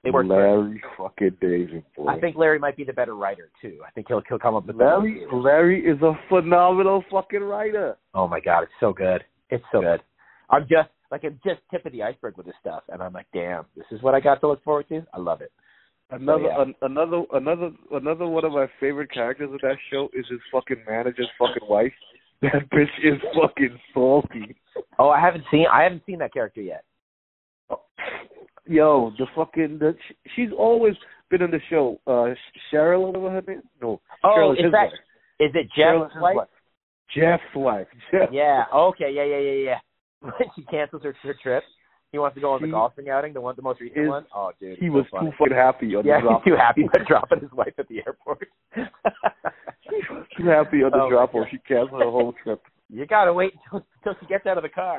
They work. Larry fucking David, boy. I think Larry might be the better writer too. I think he'll he'll come up with Larry Larry is a phenomenal fucking writer. Oh my god, it's so good. It's so good. I'm just like I'm just tip of the iceberg with this stuff, and I'm like, damn, this is what I got to look forward to. I love it. Another yeah. an, another another another one of my favorite characters of that show is his fucking manager's fucking wife. That bitch is fucking salty. Oh, I haven't seen I haven't seen that character yet. Oh. Yo, the fucking the, sh- she's always been in the show. Uh Cheryl, whatever her name. No, Oh, Cheryl is his that wife. is it Jeff's his wife? Jeff's wife. Jeff. Yeah. Okay. Yeah. Yeah. Yeah. Yeah. When she cancels her, her trip, he wants to go on the She golfing outing, the one, the most recent is- one. Oh, dude, He it's was funny. too fucking happy on Yeah, the drop. he's too happy about dropping his wife at the airport. too happy on the Oh, drop or she canceled her whole trip. you gotta wait until, until she gets out of the car.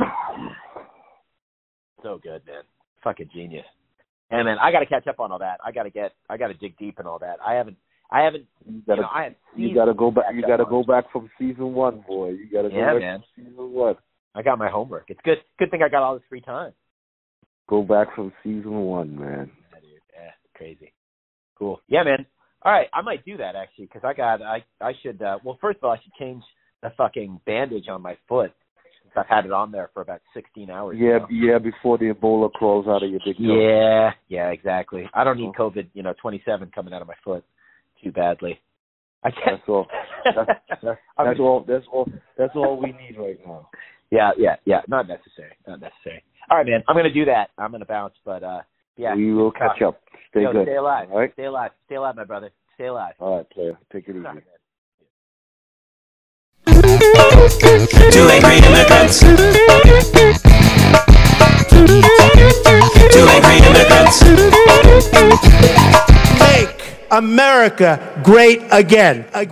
So good, man. Fucking genius. And man, I gotta catch up on all that. I gotta get, I gotta dig deep in all that. I haven't, I haven't, You you gotta know, I have you gotta go back you gotta go back from season one, boy. You gotta go Yeah, back man. from season one. I got my homework. It's good. Good thing I got all this free time. Go back from season one, man. Yeah, dude. Yeah, crazy. Cool. Yeah, man. All right, I might do that actually because I got I I should. uh Well, first of all, I should change the fucking bandage on my foot. I've had it on there for about 16 hours. Yeah, now. yeah, before the Ebola crawls out of your big toe. Yeah, yeah, exactly. I don't need COVID, you know, 27 coming out of my foot too badly. I can't. That's all. That's, that's, that's all. That's all. That's all we need right now. Yeah, yeah, yeah. Not necessary. Not necessary. All right, man. I'm gonna do that. I'm gonna bounce, but uh, yeah. we will catch up. Stay Yo, good. Stay alive. All right. Stay alive. Stay alive, my brother. Stay alive. All right, player. Take it easy. All right, man. Two angry immigrants. Two angry immigrants. Make America great again. again.